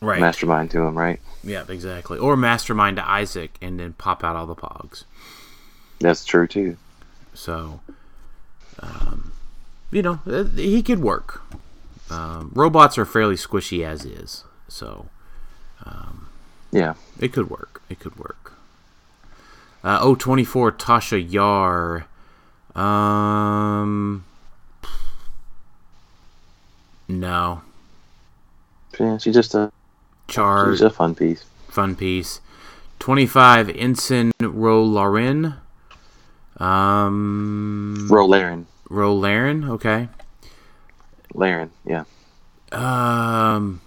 Right. mastermind to him, right? Yeah, exactly. Or mastermind to Isaac and then pop out all the pogs. That's true too. So, um, you know, he could work. Um, robots are fairly squishy as is, so Yeah. it could work. It could work. Uh, oh, 24 Tasha Yar. Um, no. Yeah, she's just a Char she's a fun piece. fun piece. 25 Ensign Ro Laren. Um, Ro Laren. Ro Laren, okay. Laren, yeah. Um.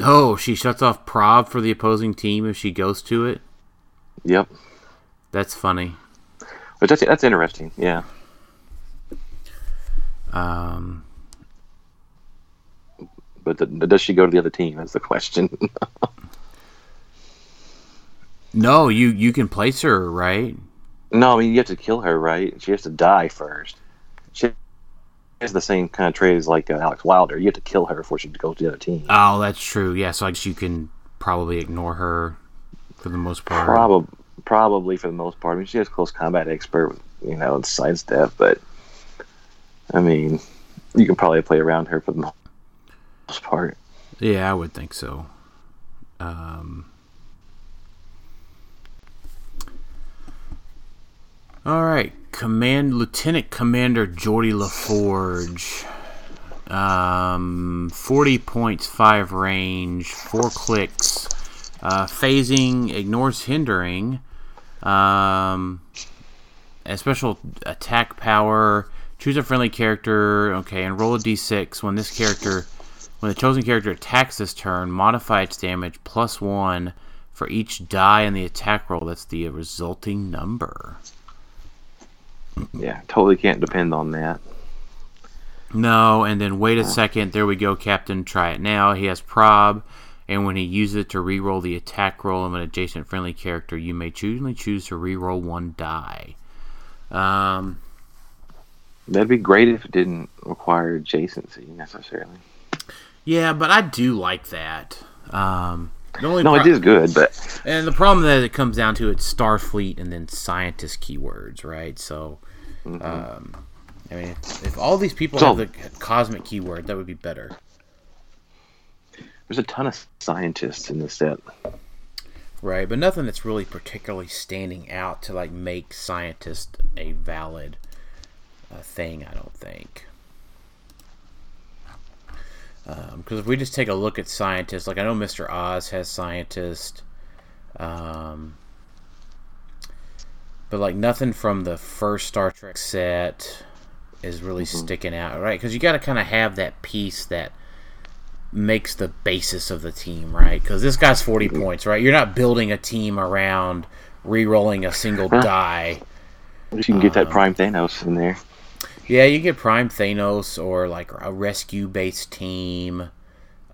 Oh, she shuts off prob for the opposing team if she goes to it. Yep. That's funny. But that's that's interesting. Yeah. Um. But does she go to the other team? That's the question. [LAUGHS] No, you you can place her right. no, I mean you have to kill her, right? She has to die first. She has the same kind of trait as like uh, Alex Wilder. You have to kill her before she goes to the other team. Oh, that's true. Yeah, so I guess you can probably ignore her for the most part. Probably, probably for the most part. I mean, she has close combat expert, with, you know, and sidestep, but I mean, you can probably play around her for the most part. Yeah, I would think so. Um, all right, Command Lieutenant Commander Geordi La Forge. Um, forty points, five range, four clicks. Uh, phasing ignores hindering. Um, a special attack power. Choose a friendly character. Okay, and roll a d6. When this character when the chosen character attacks this turn, modify its damage plus one for each die in the attack roll. That's the resulting number. Yeah, totally can't depend on that. No, and then wait a second. There we go, Captain. Try it now. He has prob, and when he uses it to re-roll the attack roll of an adjacent friendly character, you may choose only choose to re-roll one die. Um, That'd be great if it didn't require adjacency necessarily. Yeah, but I do like that. Um, No, pro- it is good, but And the problem that it comes down to it's Starfleet and then scientist keywords, right? So, um, I mean, if, if all these people So- have the cosmic keyword, that would be better, there's a ton of scientists in this set. right? But nothing that's really particularly standing out to like make scientist a valid uh, thing. I don't think. Um, because if we just take a look at scientists, like I know Mr. Oz has scientists, um, but like nothing from the first Star Trek set is really mm-hmm. sticking out, right? Because you got to kind of have that piece that makes the basis of the team, right? Because this guy's 40 mm-hmm. points, right? You're not building a team around re-rolling a single die. You can get that um, Prime Thanos in there. Yeah, you get Prime Thanos or like a rescue-based team.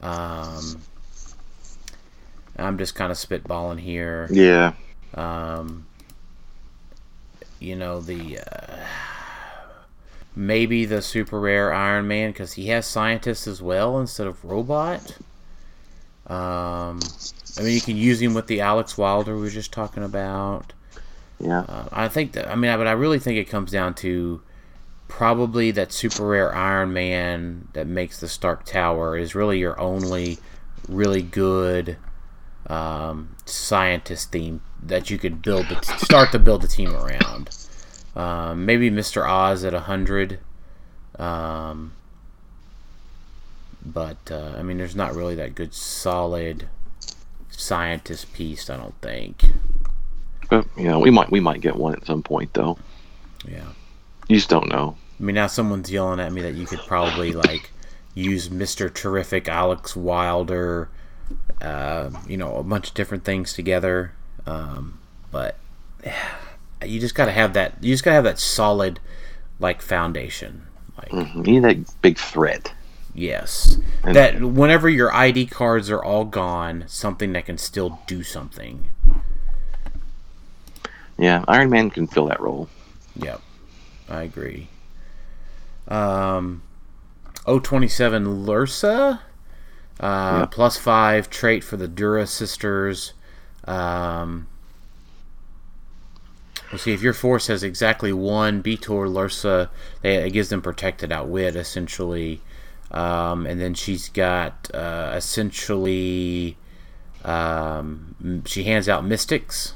Um, I'm just kind of spitballing here. Yeah. Um, you know the uh, maybe the super rare Iron Man because he has scientists as well instead of robot. Um, I mean, you can use him with the Alex Wilder we were just talking about. Yeah. Uh, I think that I mean, but I really think it comes down to probably that super rare Iron Man that makes the Stark Tower is really your only really good um, scientist theme that you could build the start to build the team around. Um, maybe Mr. Oz at hundred, um, but uh, I mean, there's not really that good solid scientist piece. I don't think. But you know, we might we might get one at some point though. Yeah. You just don't know. I mean, now someone's yelling at me that you could probably like use Mister Terrific, Alex Wilder, uh, you know, a bunch of different things together. Um, but you just got to have that. You just got to have that solid, like foundation. Like You need that big threat. yes, And- that whenever your ID cards are all gone, something that can still do something. Yeah, Iron Man can fill that role. Yep, I agree. Um, 027 Lursa, uh, Yep. plus five trait for the Duras sisters. Um, let's see if your force has exactly one B'Etor Lursa, they, it gives them protected outwit essentially. Um, and then she's got uh, essentially um, she hands out mystics.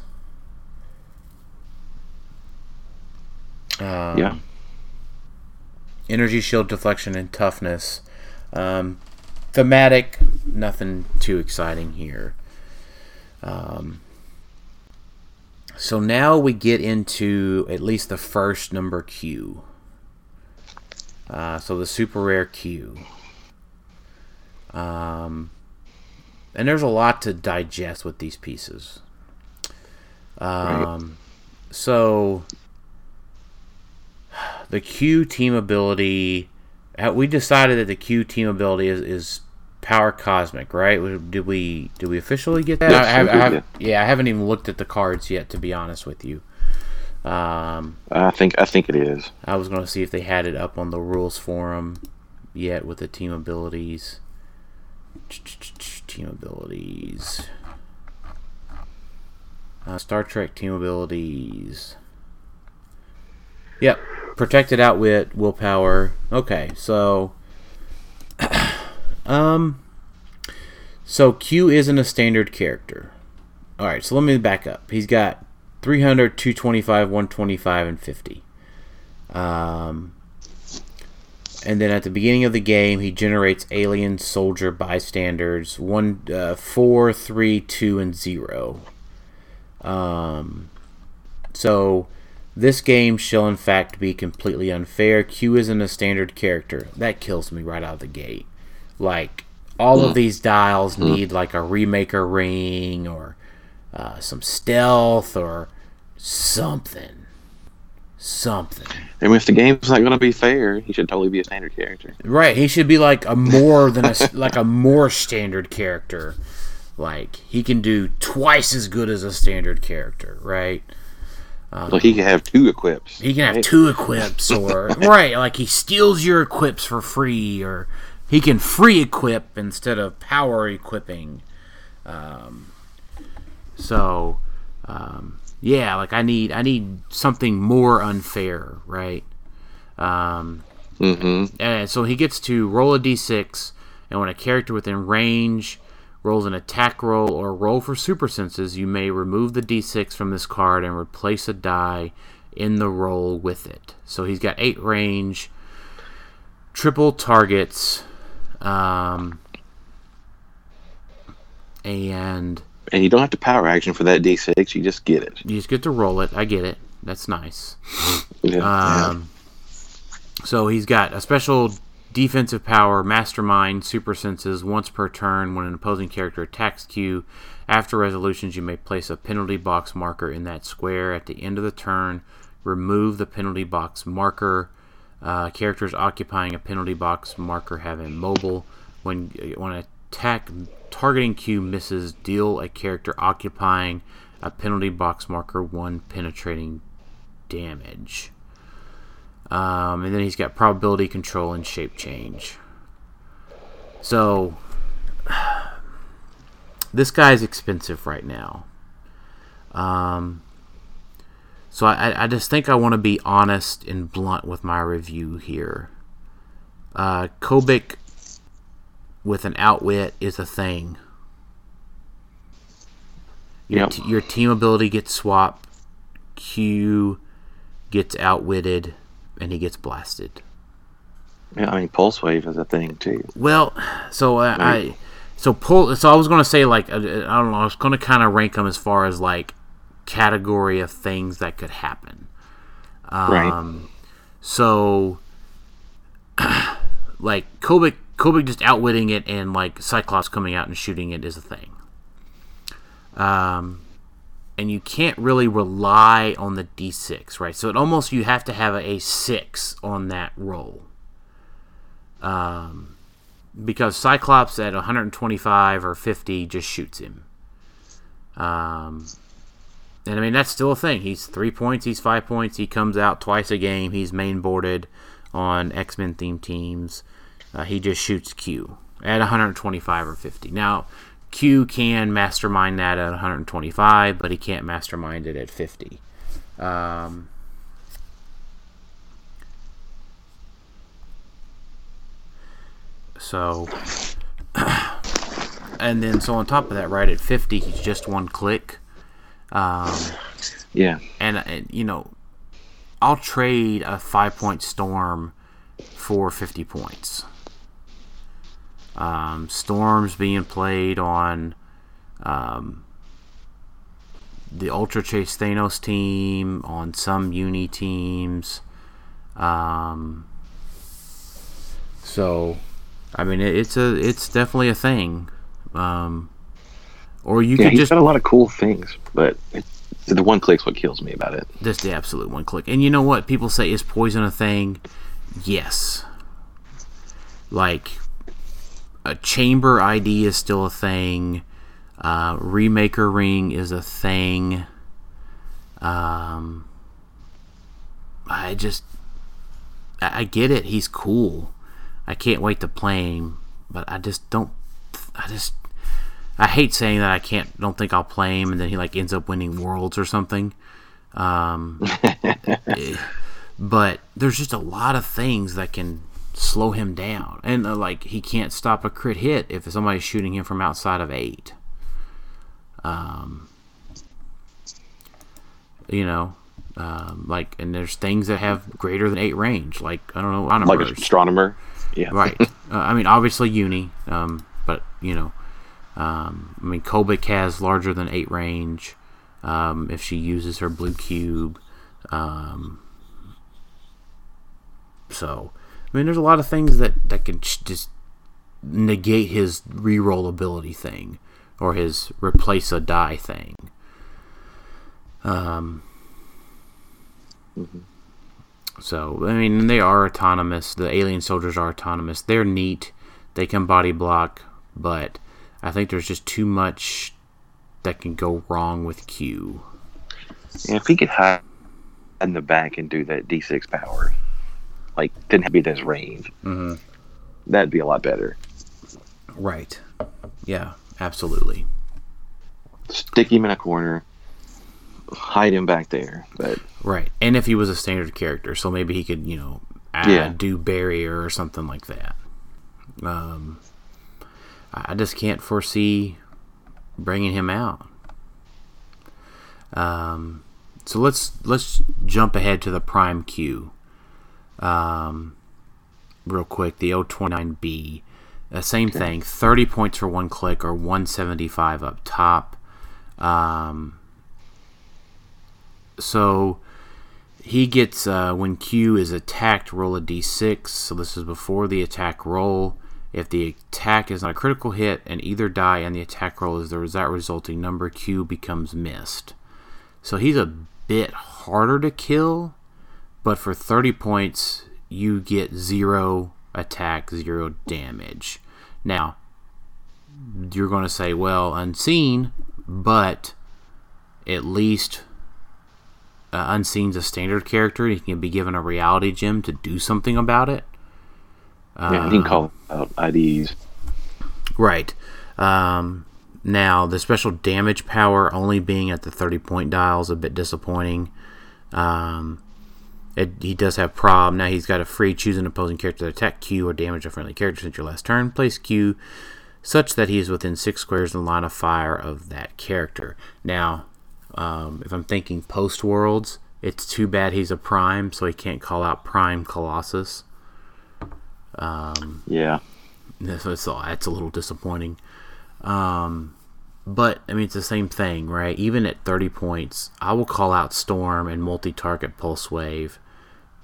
Um, Yeah. Energy shield deflection and toughness. Um, thematic nothing too exciting here. Um, so now we get into at least the first number q. Uh, so the super rare q. Um, and there's a lot to digest with these pieces. Um, so [SIGHS] the Q team ability. We decided that the Q team ability is, is Power Cosmic, right? Did we did we officially get that? Yes, I, we I have, yeah, I haven't even looked at the cards yet, to be honest with you. Um, I think I think it is. I was going to see if they had it up on the rules forum yet with the team abilities. Team abilities. Uh, Star Trek team abilities. Yep. Protected outwit, willpower. Okay, so. [CLEARS THROAT] um. So Q isn't a standard character. Alright, so let me back up. He's got 300, 225, 125, and 50. Um, and then at the beginning of the game, he generates alien soldier bystanders one, uh, four, three, two, and zero. Um, so this game shall in fact be completely unfair. Q isn't a standard character. That kills me right out of the gate. Like all of these dials need like a remaker ring or uh, some stealth or something. Something. And if the game's not going to be fair, he should totally be a standard character. Right, he should be like a more than a [LAUGHS] like a more standard character. Like he can do twice as good as a standard character, right? So he can have two equips. He can have right? two equips, or [LAUGHS] right, like he steals your equips for free, or he can free equip instead of power equipping. Um, so, um, yeah, like I need I need something more unfair, right? Um, Mm-hmm. and so he gets to roll a d6, and when a character within range rolls an attack roll or roll for super senses, you may remove the d6 from this card and replace a die in the roll with it. So he's got eight range, triple targets, um, and And you don't have to power action for that D6. You just get it. you just get to roll it. I get it. That's nice. [LAUGHS] Yeah. Um, so he's got a special defensive power, mastermind, super senses once per turn. When an opposing character attacks Q, after resolutions, you may place a penalty box marker in that square. At the end of the turn, remove the penalty box marker. Uh, characters occupying a penalty box marker have immobile. When when an attack targeting Q misses, deal a character occupying a penalty box marker one penetrating damage. Um, and then he's got probability control and shape change. So [SIGHS] this guy's expensive right now. Um, so I, I just think I want to be honest and blunt with my review here. Uh, Kobik with an outwit is a thing. Your, Yep. t- your team ability gets swapped. Q gets outwitted, and he gets blasted. yeah, I mean, Pulse Wave is a thing too. Well, so uh, I, so pull. So I was gonna say like uh, I don't know. I was gonna kind of rank them as far as like category of things that could happen. Right. Um, so, [CLEARS THROAT] like Kobik, Kobik just outwitting it, and like Cyclops coming out and shooting it is a thing. Um, and you can't really rely on the d6, right? So it almost you have to have a, a six on that roll. Um, because Cyclops at 125 or 50 just shoots him. Um, and I mean that's still a thing. He's three points. He's five points. He comes out twice a game. He's main boarded on X Men themed teams. Uh, he just shoots Q at 125 or 50. Now Q can mastermind that at 125, but he can't mastermind it at 50. Um, so, [COUGHS] and then so on top of that, right at 50, he's just one click. Um, Yeah. and, and you know, I'll trade a five point storm for 50 points. Um, storms being played on um, the Ultra Chase Thanos team, on some Uni teams. Um, so, I mean, it, it's a it's definitely a thing. Um, or you Yeah, could he's just got a lot of cool things, but it, the one click's what kills me about it. Just the absolute one click. And you know what? People say, is poison a thing? Yes. Like, a chamber ID is still a thing. Uh, Remaker ring is a thing. Um, I just, I I get it. He's cool. I can't wait to play him, but I just don't. I just, I hate saying that I can't. Don't think I'll play him, and then he like ends up winning worlds or something. Um, [LAUGHS] eh, but there's just a lot of things that can slow him down, and uh, like he can't stop a crit hit if somebody's shooting him from outside of eight. Um, you know, um, like, and there's things that have greater than eight range, like I don't know, like an astronomer. Yeah. right. [LAUGHS] uh, I mean, obviously Uni, um, but you know, um, I mean, Kobik has larger than eight range um, if she uses her blue cube. Um, so, I mean, there's a lot of things that that can just negate his reroll ability thing or his replace a die thing. Um. So I mean, they are autonomous. The alien soldiers are autonomous. They're neat. They can body block, but I think there's just too much that can go wrong with Q. Yeah, if he could hide in the back and do that D6 power, like didn't have to be at his range, Mm-hmm. that'd be a lot better. Right. Yeah. Absolutely. Stick him in a corner, hide him back there. But Right. And if he was a standard character, so maybe he could, you know, add, Yeah. do barrier or something like that. Um, I I just can't foresee bringing him out. Um, so let's let's jump ahead to the prime Q. Um, real quick, the O29B. Uh, same thing, 30 points for one click or 175 up top. Um, so he gets uh, when Q is attacked, roll a d6. So this is before the attack roll. If the attack is not a critical hit and either die and the attack roll is the that resulting number, Q becomes missed. So he's a bit harder to kill, but for 30 points, you get zero attack, zero damage. Now, you're going to say, well, unseen, but at least uh, Unseen's a standard character. He can be given a reality gem to do something about it. yeah, he can call out IDs. Right. Um, now, the special damage power only being at the 30 point dial is a bit disappointing. Um, it, he does have prob. Now he's got a free choose an opposing character to attack Q or damage a friendly character since your last turn. Place Q such that he is within six squares in the line of fire of that character. Now, um, if I'm thinking post worlds, it's too bad he's a prime, so he can't call out Prime Colossus. Yeah. So it's, that's a little disappointing. Um, but I mean, it's the same thing, right? Even at 30 points, I will call out Storm and multi-target Pulse Wave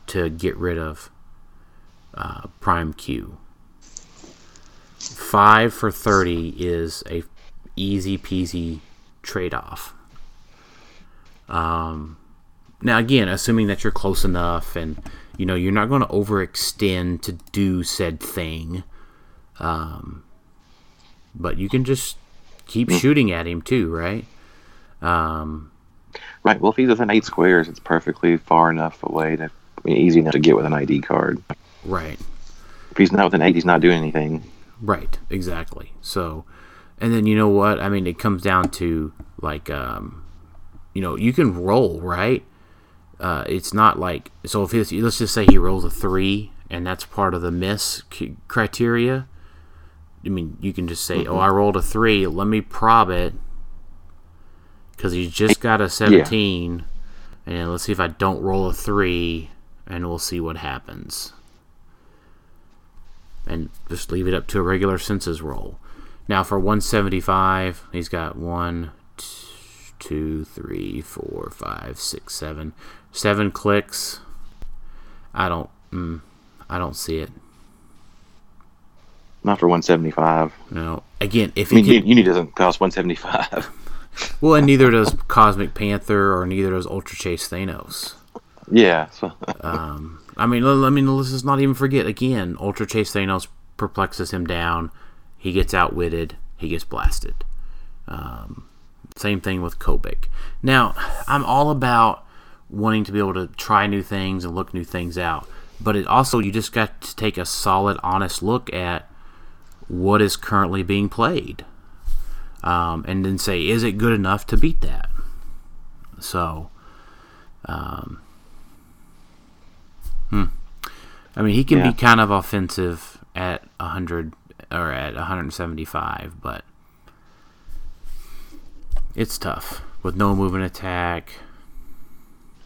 to get rid of uh, Prime Q. Five for 30 is a easy peasy trade-off. Um, now again, assuming that you're close enough and you know you're not going to overextend to do said thing. Um, but you can just keep shooting at him too, right? Um, Right. Well, if he's within eight squares, it's perfectly far enough away to I mean, easy enough to get with an ID card. right, If he's not within eight, he's not doing anything. right, exactly. So, and then you know what? I mean, it comes down to like, um, you know, you can roll, right? Uh, it's not like so. If let's just say he rolls a three, and that's part of the miss c- criteria. I mean, you can just say, "Oh, I rolled a three. Let me prob it," because he's just got a seventeen, and let's see if I don't roll a three, and we'll see what happens. And just leave it up to a regular senses roll. Now for 175, he's got one, t- two, three, four, five, six, seven, seven clicks. I don't, mm, I don't see it. Not for 175. No. Again, if I he mean, could, Uni doesn't cost 175. [LAUGHS] well, and neither does Cosmic Panther or neither does Ultra Chase Thanos. yeah. So, [LAUGHS] I mean, let, I mean, let's just not even forget. Again, Ultra Chase Thanos perplexes him down. he gets outwitted, he gets blasted. Um, same thing with Kobik. Now, I'm all about wanting to be able to try new things and look new things out, but it also you just got to take a solid, honest look at what is currently being played, um, and then say, is it good enough to beat that? So, um, hmm. I mean, he can Yeah. be kind of offensive at 100 or at 175, but it's tough with no movement attack.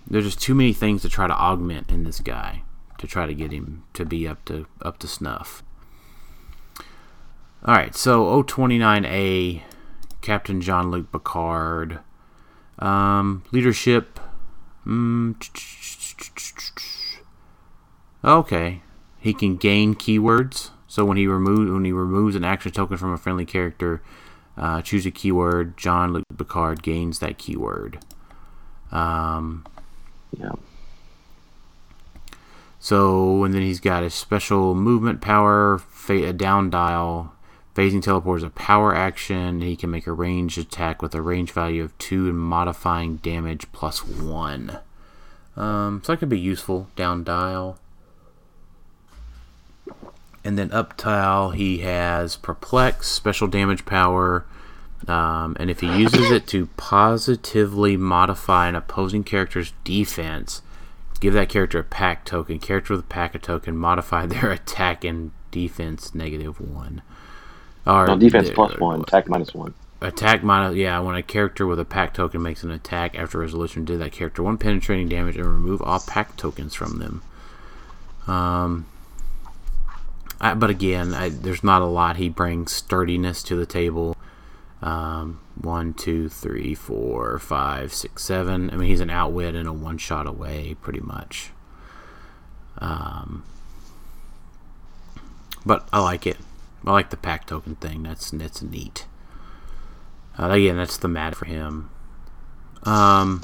There's just too many things to try to augment in this guy to try to get him to be up to up to snuff. All right, so 029A, Captain Jean Luc Picard, um, leadership. Mm, okay, he can gain keywords. So when he remove when he removes an action token from a friendly character, uh, choose a keyword. Jean-Luc Picard gains that keyword. Um, Yeah. so and then he's got a special movement power, fa- a down dial. Phasing teleport is a power action. He can make a ranged attack with a range value of two and modifying damage plus one. Um, so that could be useful. Down dial. And then up tile, he has perplex, special damage power, um, and if he uses it to positively modify an opposing character's defense, give that character a pack token. Character with a pack a token modify [LAUGHS] their attack and defense negative one. Or No, defense plus one, attack minus one. Attack minus yeah. When a character with a pack token makes an attack after resolution, did that character one penetrating damage and remove all pack tokens from them. Um, I, but again, I, there's not a lot. He brings sturdiness to the table. Um, one, two, three, four, five, six, seven. I mean, he's an outwit and a one shot away, pretty much. Um, but I like it. I like the pack token thing. That's that's neat. Uh, again, that's the mad for him. Um,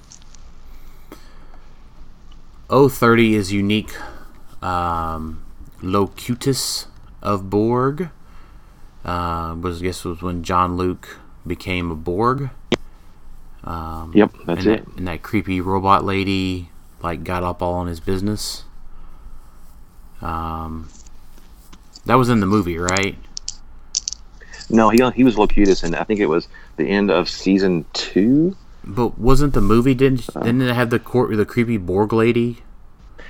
030 is unique. Um, Locutus of Borg. Uh, was I guess was when Jean-Luc became a Borg. Um, Yep, that's and it. That, and that creepy robot lady like got up all in his business. Um, that was in the movie, right? No, he he was Locutus, and I think it was the end of season two. But wasn't the movie didn't didn't it have the court the creepy Borg lady?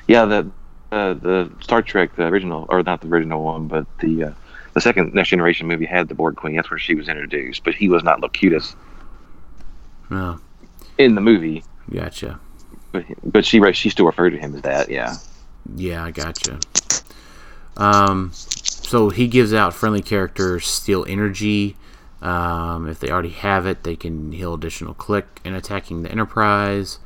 Yeah, the uh, the Star Trek, the original, or not the original one, but the uh, the second Next Generation movie had the Borg Queen. That's where she was introduced, but he was not Locutus Oh, in the movie. gotcha. But but she she still referred to him as that. Yeah. Yeah, I gotcha. Um, so he gives out friendly characters steal energy. Um, if they already have it, they can heal additional click and attacking the Enterprise.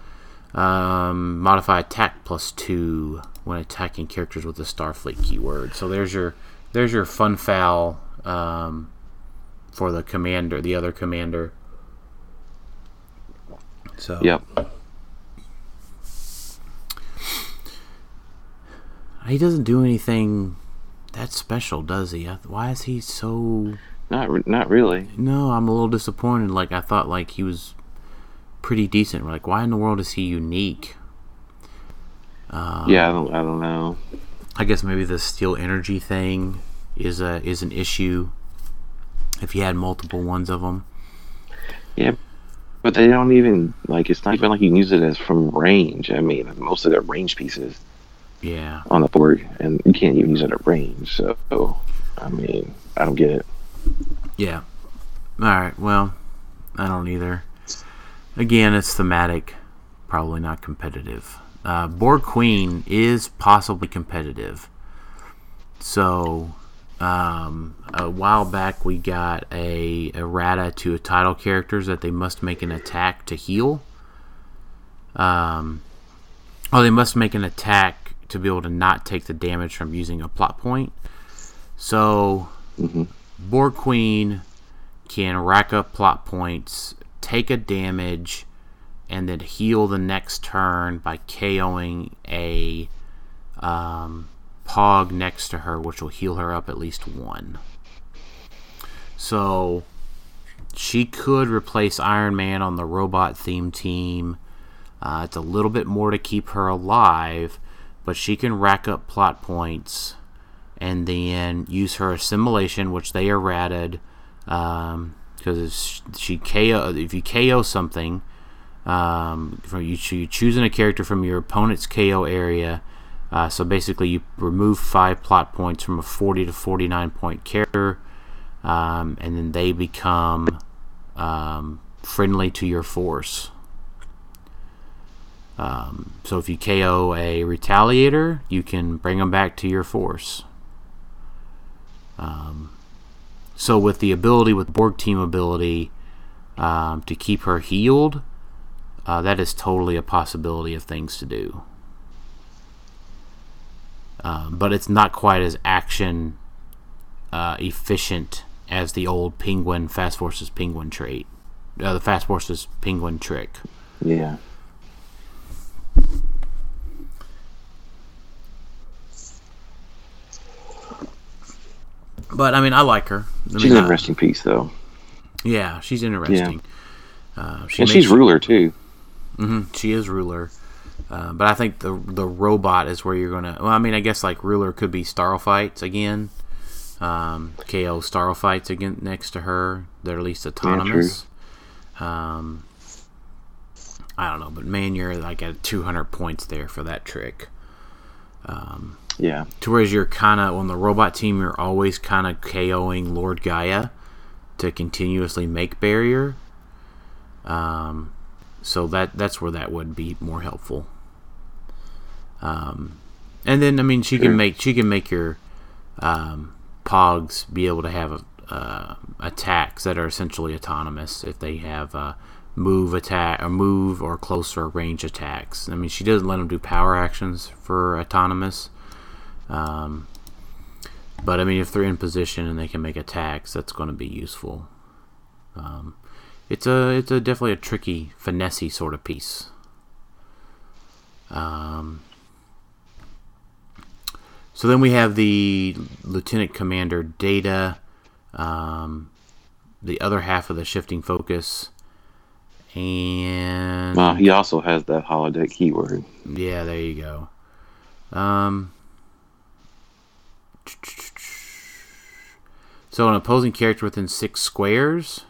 Um, modify attack plus two when attacking characters with the Starfleet keyword. So there's your there's your fun foul um, for the commander, the other commander. So Yep. he doesn't do anything that special, does he? Why is he so? Not not really. No, I'm a little disappointed. Like I thought, like he was pretty decent. Like why in the world is he unique? Um, yeah, I don't I don't know. I guess maybe the steal energy thing is a is an issue. If you had multiple ones of them, Yeah, but they don't even like. It's not even like you can use it as from range. I mean, most of their range pieces yeah. on the board, and you can't even use it at range. So, I mean, I don't get it. Yeah. All right. Well, I don't either. Again, it's thematic, probably not competitive. Uh, Borg Queen is possibly competitive. So, um, a while back we got a errata to a title characters that they must make an attack to heal. Um, oh, they must make an attack to be able to not take the damage from using a plot point. So, hmm Borg Queen can rack up plot points, take a damage, and then heal the next turn by KOing a um, Pog next to her, which will heal her up at least one. So she could replace Iron Man on the robot theme team. Uh, it's a little bit more to keep her alive, but she can rack up plot points and then use her assimilation, which they errated. Because she KO, if you KO something, um, from you, you choosing a character from your opponent's KO area. Uh, so basically, you remove five plot points from a 40 to 49 point character, um, and then they become um, friendly to your force. Um, so if you KO a retaliator, you can bring them back to your force. Um, so with the ability, with Borg team ability, um, to keep her healed, uh, that is totally a possibility of things to do. Um, but it's not quite as action uh, efficient as the old Penguin Fast Forces Penguin trait, uh, the Fast Forces Penguin trick. Yeah. But I mean, I like her. I She's mean, an I- interesting piece, though. Yeah, she's interesting. Uh, she And she's ruler, too. Mhm, she is ruler. Uh, but I think the the robot is where you're gonna. Well, I mean, I guess like ruler could be Starfights again. Um, KO Starfights again next to her. They're at least autonomous. um, I don't know, but man, you're like at 200 points there for that trick. Yeah. To whereas you're kind of on the robot team, you're always kind of KOing Lord Gaia to continuously make barrier. Um, so that that's where that would be more helpful. Um, and then I mean she Sure. can make she can make your um, Pogs be able to have uh, attacks that are essentially autonomous if they have uh, move attack or move or closer range attacks. I mean she doesn't let them do power actions for autonomous. Um, but I mean, if they're in position and they can make attacks, that's going to be useful. Um, it's a it's a definitely a tricky finessey sort of piece. Um, so then we have the lieutenant commander data, um, the other half of the shifting focus, and Well, he also has that holodeck keyword. yeah, there you go. Um, so an opposing character within six squares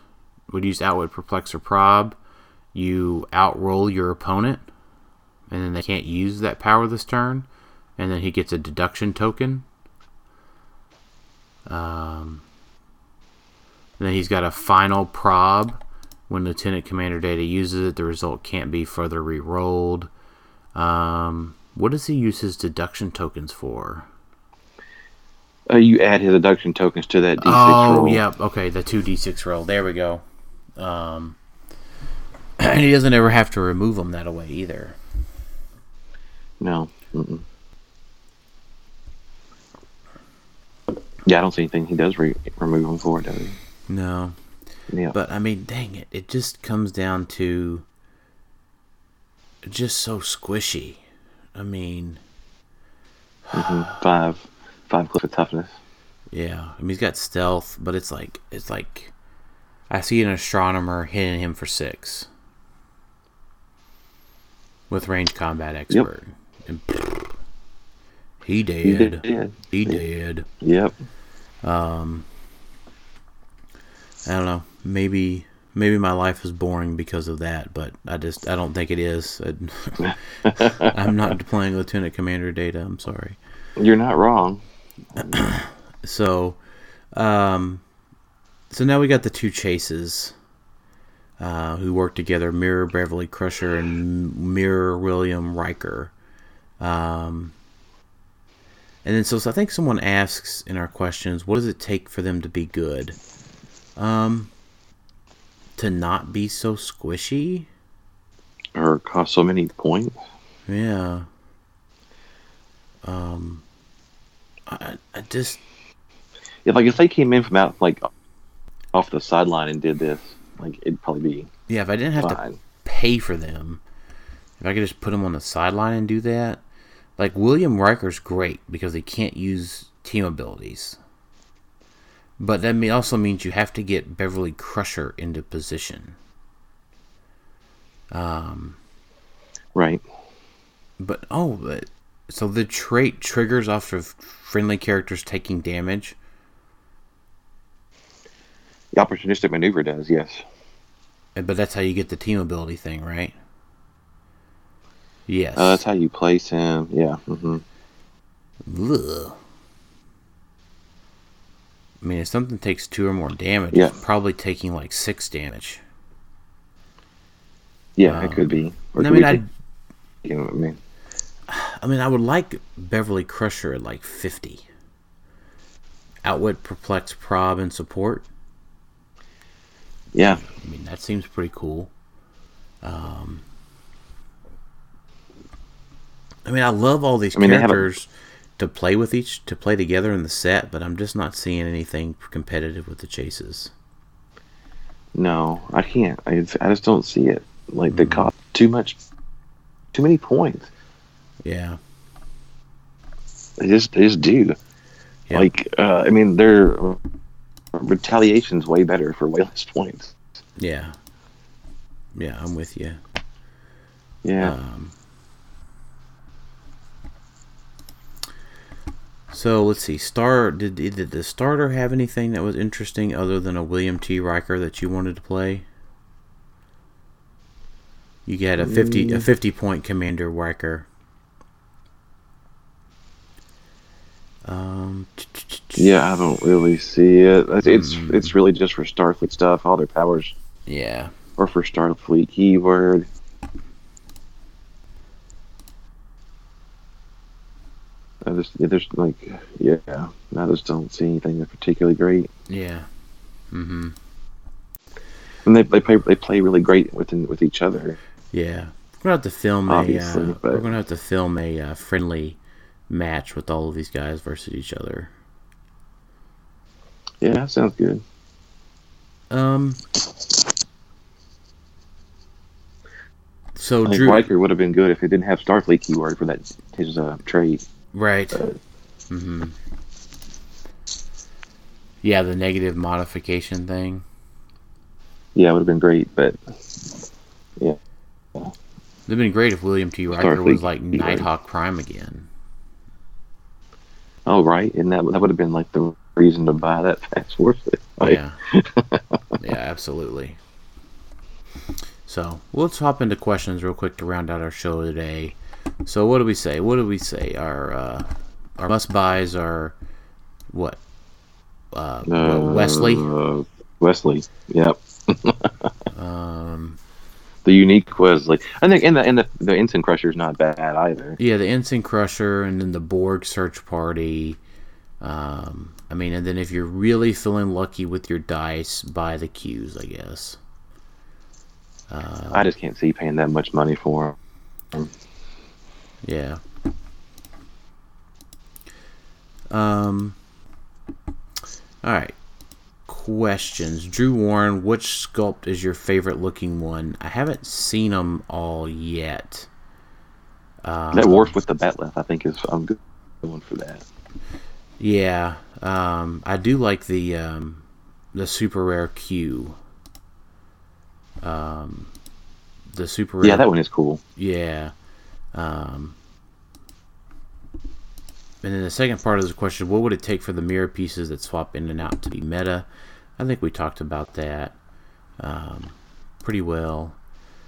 would use outwit, perplex, or prob. You outroll your opponent, and then they can't use that power this turn. And then he gets a deduction token. Um, then he's got a final prob. When Lieutenant Commander Data uses it, the result can't be further re-rolled. Um, what does he use his deduction tokens for? Uh, you add his deduction tokens to that D6 oh, roll. yep. Okay, the two d6 roll. There we go. Um, [CLEARS THROAT] and he doesn't ever have to remove them that way either. No. Mm-mm. Yeah, I don't see anything he does re- remove them for, does he? No, Yeah. but I mean, dang it! It just comes down to just so squishy. I mean, Mhm. Five. Five cliff of toughness. yeah. I mean, he's got stealth, but it's like it's like I see an astronomer hitting him for six with range combat expert. And he He did. did. He did. Yep. Um, I don't know. Maybe maybe my life is boring because of that, but I just I don't think it is. [LAUGHS] [LAUGHS] I'm not deploying Lieutenant Commander data. I'm sorry. You're not wrong. [CLEARS THROAT] So, um, so now we got the two chases uh, who work together: Mirror Beverly Crusher and Mirror William Riker. Um, and then, so, so I think someone asks in our questions, what does it take for them to be good? Um, to not be so squishy. Or cost so many points. Yeah. Um, I, I just Yeah, like if they came in from out like off the sideline and did this, like it'd probably be yeah. If I didn't have to pay for them. If I could just put them on the sideline and do that, like William Riker's great because he can't use team abilities. But that may also means you have to get Beverly Crusher into position. Um, Right. but oh, but so the trait triggers off of friendly characters taking damage. The opportunistic maneuver does, yes. But that's how you get the team ability thing, right? Yes. Uh, that's how you place him. Yeah. Mm-hmm. Ugh. I mean, if something takes two or more damage, Yeah. it's probably taking like six damage. Yeah, it could be. Or I mean, I, You know what I mean? I mean, I would like Beverly Crusher at like fifty. Outwit, perplex, prob, and support. Yeah. I mean, that seems pretty cool. Um, I mean, I love all these I mean, they have a- characters to play with each to play together in the set, but I'm just not seeing anything competitive with the chases. No, I can't. I, I just don't see it. Like they Mm-hmm. cost too much, too many points. Yeah, They just they just do. Yeah. Like uh, I mean, their retaliation's way better for way less points. yeah, yeah. I'm with you. Yeah. Um, so let's see. Star did did the starter have anything that was interesting other than a William T. Riker that you wanted to play? You get a fifty a fifty point Commander Riker. Um, yeah, I don't really see it. It's it's, Mm. it's really just for Starfleet stuff. All their powers yeah, or for Starfleet keyword. I just there's like yeah, I just don't see anything that's particularly great. yeah. Mm-hmm. And they they play they play really great within with each other. Yeah, we're gonna have to film a. Uh, We're gonna have to film a uh, friendly match with all of these guys versus each other. Yeah, that sounds good. Um. So I Drew, Riker would have been good if it didn't have Starfleet keyword for that his uh, trade. right? mm-hmm Yeah, the negative modification thing. Yeah, it would have been great, but yeah. It'd been great if William T. Riker was Starfleet like keyword. Nighthawk Prime again. Oh right, and that that would have been like the reason to buy that [LAUGHS] fast force. Like, Yeah. yeah, absolutely. So let's hop into questions real quick to round out our show today. So what do we say? What do we say? Our uh, our must buys are what? Uh, uh, Wesley. Wesley. Yep. Um, [LAUGHS] The unique Wesley. I think and the and the, the Ensign Crusher is not bad either. yeah, the Ensign Crusher, and then the Borg Search Party. Um, I mean, and then if you're really feeling lucky with your dice, buy the cues, I guess. I just can't see paying that much money for him. Yeah. Um. All right. Questions. Drew Warren, which sculpt is your favorite looking one? I haven't seen them all yet. Um, that Worf with the bat'leth, I think, is I'm good one for that. Yeah. Um, I do like the um, the super rare Q. Um, the super rare Yeah, that one is cool. Yeah. Um, and then the second part of the question, what would it take for the mirror pieces that swap in and out to be meta? I think we talked about that um, pretty well.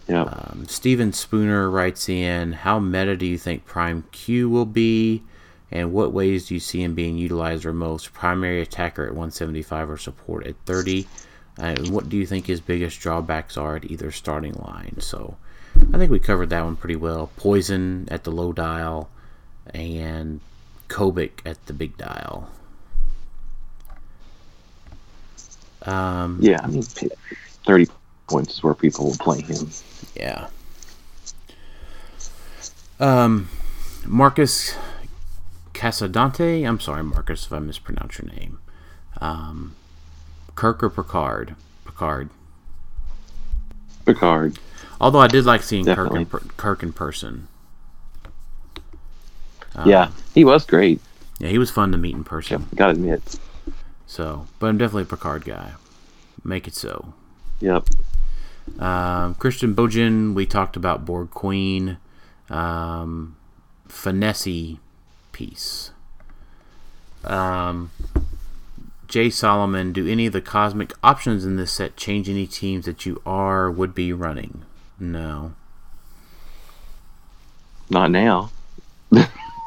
Yeah. Um, Steven Spooner writes in, how meta do you think Prime Q will be? And what ways do you see him being utilized or most? Primary attacker at 175 or support at 30? And what do you think his biggest drawbacks are at either starting line? So I think we covered that one pretty well. Poison at the low dial and Kobik at the big dial. Um, yeah, I mean, thirty points is where people will play him. Yeah. Um, Marcus Casadante. I'm sorry, Marcus, if I mispronounce your name. Um, Kirk or Picard? Picard. Picard. Although I did like seeing Kirk in, Kirk in person. yeah, he was great. Yeah, he was fun to meet in person. Gotta admit. So, but I'm definitely a Picard guy. Make it so. Yep. Um, Christian Bojan, we talked about Borg Queen. Um, Finesse piece. Um, Jay Solomon, do any of the cosmic options in this set change any teams that you are would be running? No. Not now.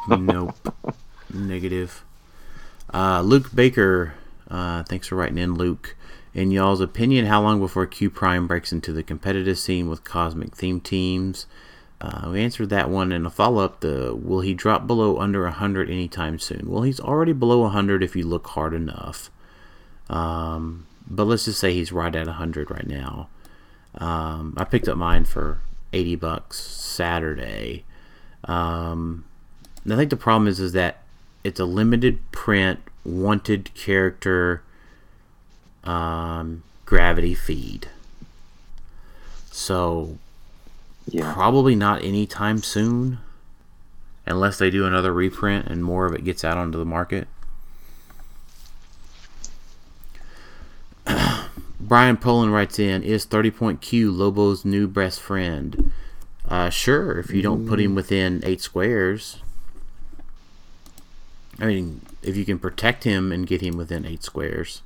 nope. [LAUGHS] Negative. Uh, Luke Baker, uh, thanks for writing in, Luke. In y'all's opinion, how long before Q Prime breaks into the competitive scene with cosmic theme teams? Uh, we answered that one in a follow up. The will he drop below under 100 anytime soon? Well, he's already below 100 if you look hard enough. Um, but let's just say he's right at 100 right now. Um, I picked up mine for 80 bucks Saturday. Um, I think the problem is is that it's a limited print, wanted character, um, gravity feed. So Yeah. probably not anytime soon, unless they do another reprint and more of it gets out onto the market. [CLEARS THROAT] Brian Poland writes in: Is thirty point Q Lobo's new best friend? Uh, sure, if you don't put him within eight squares. I mean, if you can protect him and get him within eight squares,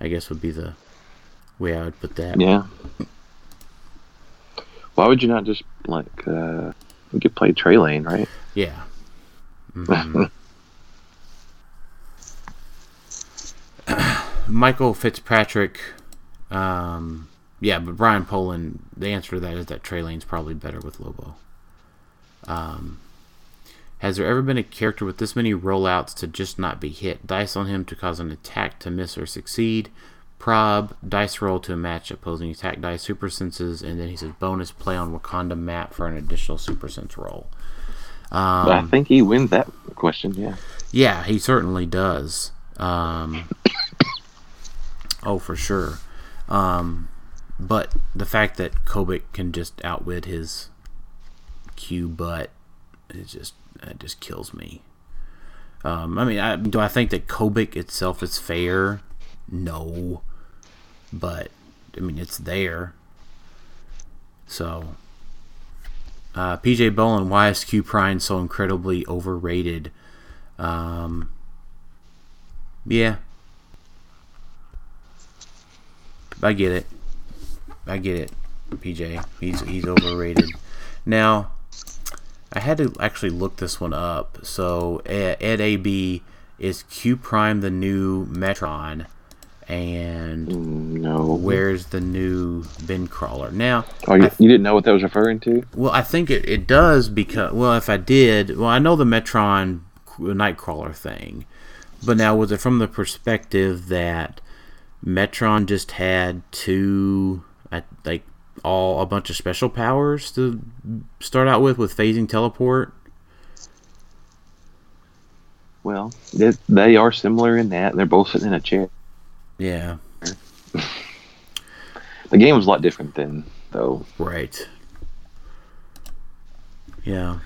I guess would be the way I would put that. Yeah. Why would you not just like uh you could play Trey Lane, right? Yeah. [LAUGHS] Mhm. [CLEARS THROAT] Michael Fitzpatrick. Um, yeah, but Brian Poland, the answer to that is that Trey Lane's probably better with Lobo. Um, has there ever been a character with this many rollouts to just not be hit? Dice on him to cause an attack to miss or succeed. Prob, dice roll to match opposing attack dice, super senses, and then he says bonus play on Wakanda map for an additional super sense roll. Um, I think he wins that question, yeah. yeah, he certainly does. Um, oh, for sure. Um, but the fact that Kobik can just outwit his Q butt, it just it just kills me. Um, I mean, I, do I think that Kobik itself is fair? No, but I mean it's there. So, uh, PJ Bolin, why is Q Prime so incredibly overrated? Um, yeah, I get it. I get it, PJ. He's he's overrated. Now, I had to actually look this one up. So Ed, AB is Q Prime the new Metron, and Mm, No. where's the new bin crawler? Now, Oh, you, I- you didn't know what that was referring to? well, I think it, it does because well, if I did, well, I know the Metron Nightcrawler thing, but now was it from the perspective that Metron just had two, like all a bunch of special powers to start out with, with phasing teleport? Well, they, they are similar in that. They're both sitting in a chair. Yeah, [LAUGHS] The game was a lot different then, though. right. Yeah,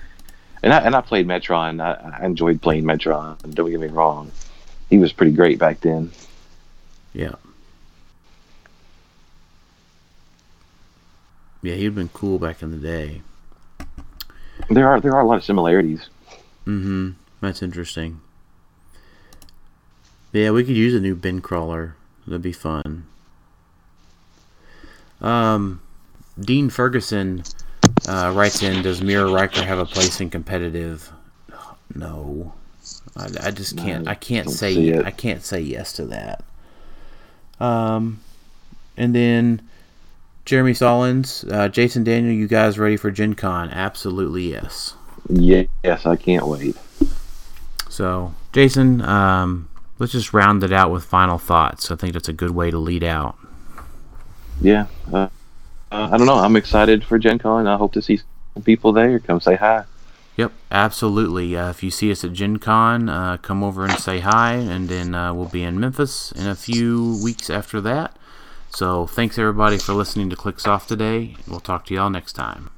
And I and I played Metron. I, I enjoyed playing Metron. Don't get me wrong. He was pretty great back then. yeah. Yeah, he'd been cool back in the day. There are there are a lot of similarities. Mm-hmm. That's interesting. Yeah, we could use a new bin crawler. That'd be fun. Um, Dean Ferguson uh, writes in: Does Mirror Riker have a place in competitive? No, I, I just can't. I can't say. I can't say yes to that. Um, and then Jeremy Solins, uh, Jason Daniel, you guys ready for Gen Con? Absolutely yes. Yes, I can't wait. So, Jason, um, let's just round it out with final thoughts. I think that's a good way to lead out. Yeah, uh, uh, I don't know. I'm excited for Gen Con. I hope to see some people there. Come say hi. Yep, absolutely. Uh, if you see us at Gen Con, uh, come over and say hi, and then uh, we'll be in Memphis in a few weeks after that. So, thanks everybody for listening to Clicks Off today. We'll talk to y'all next time.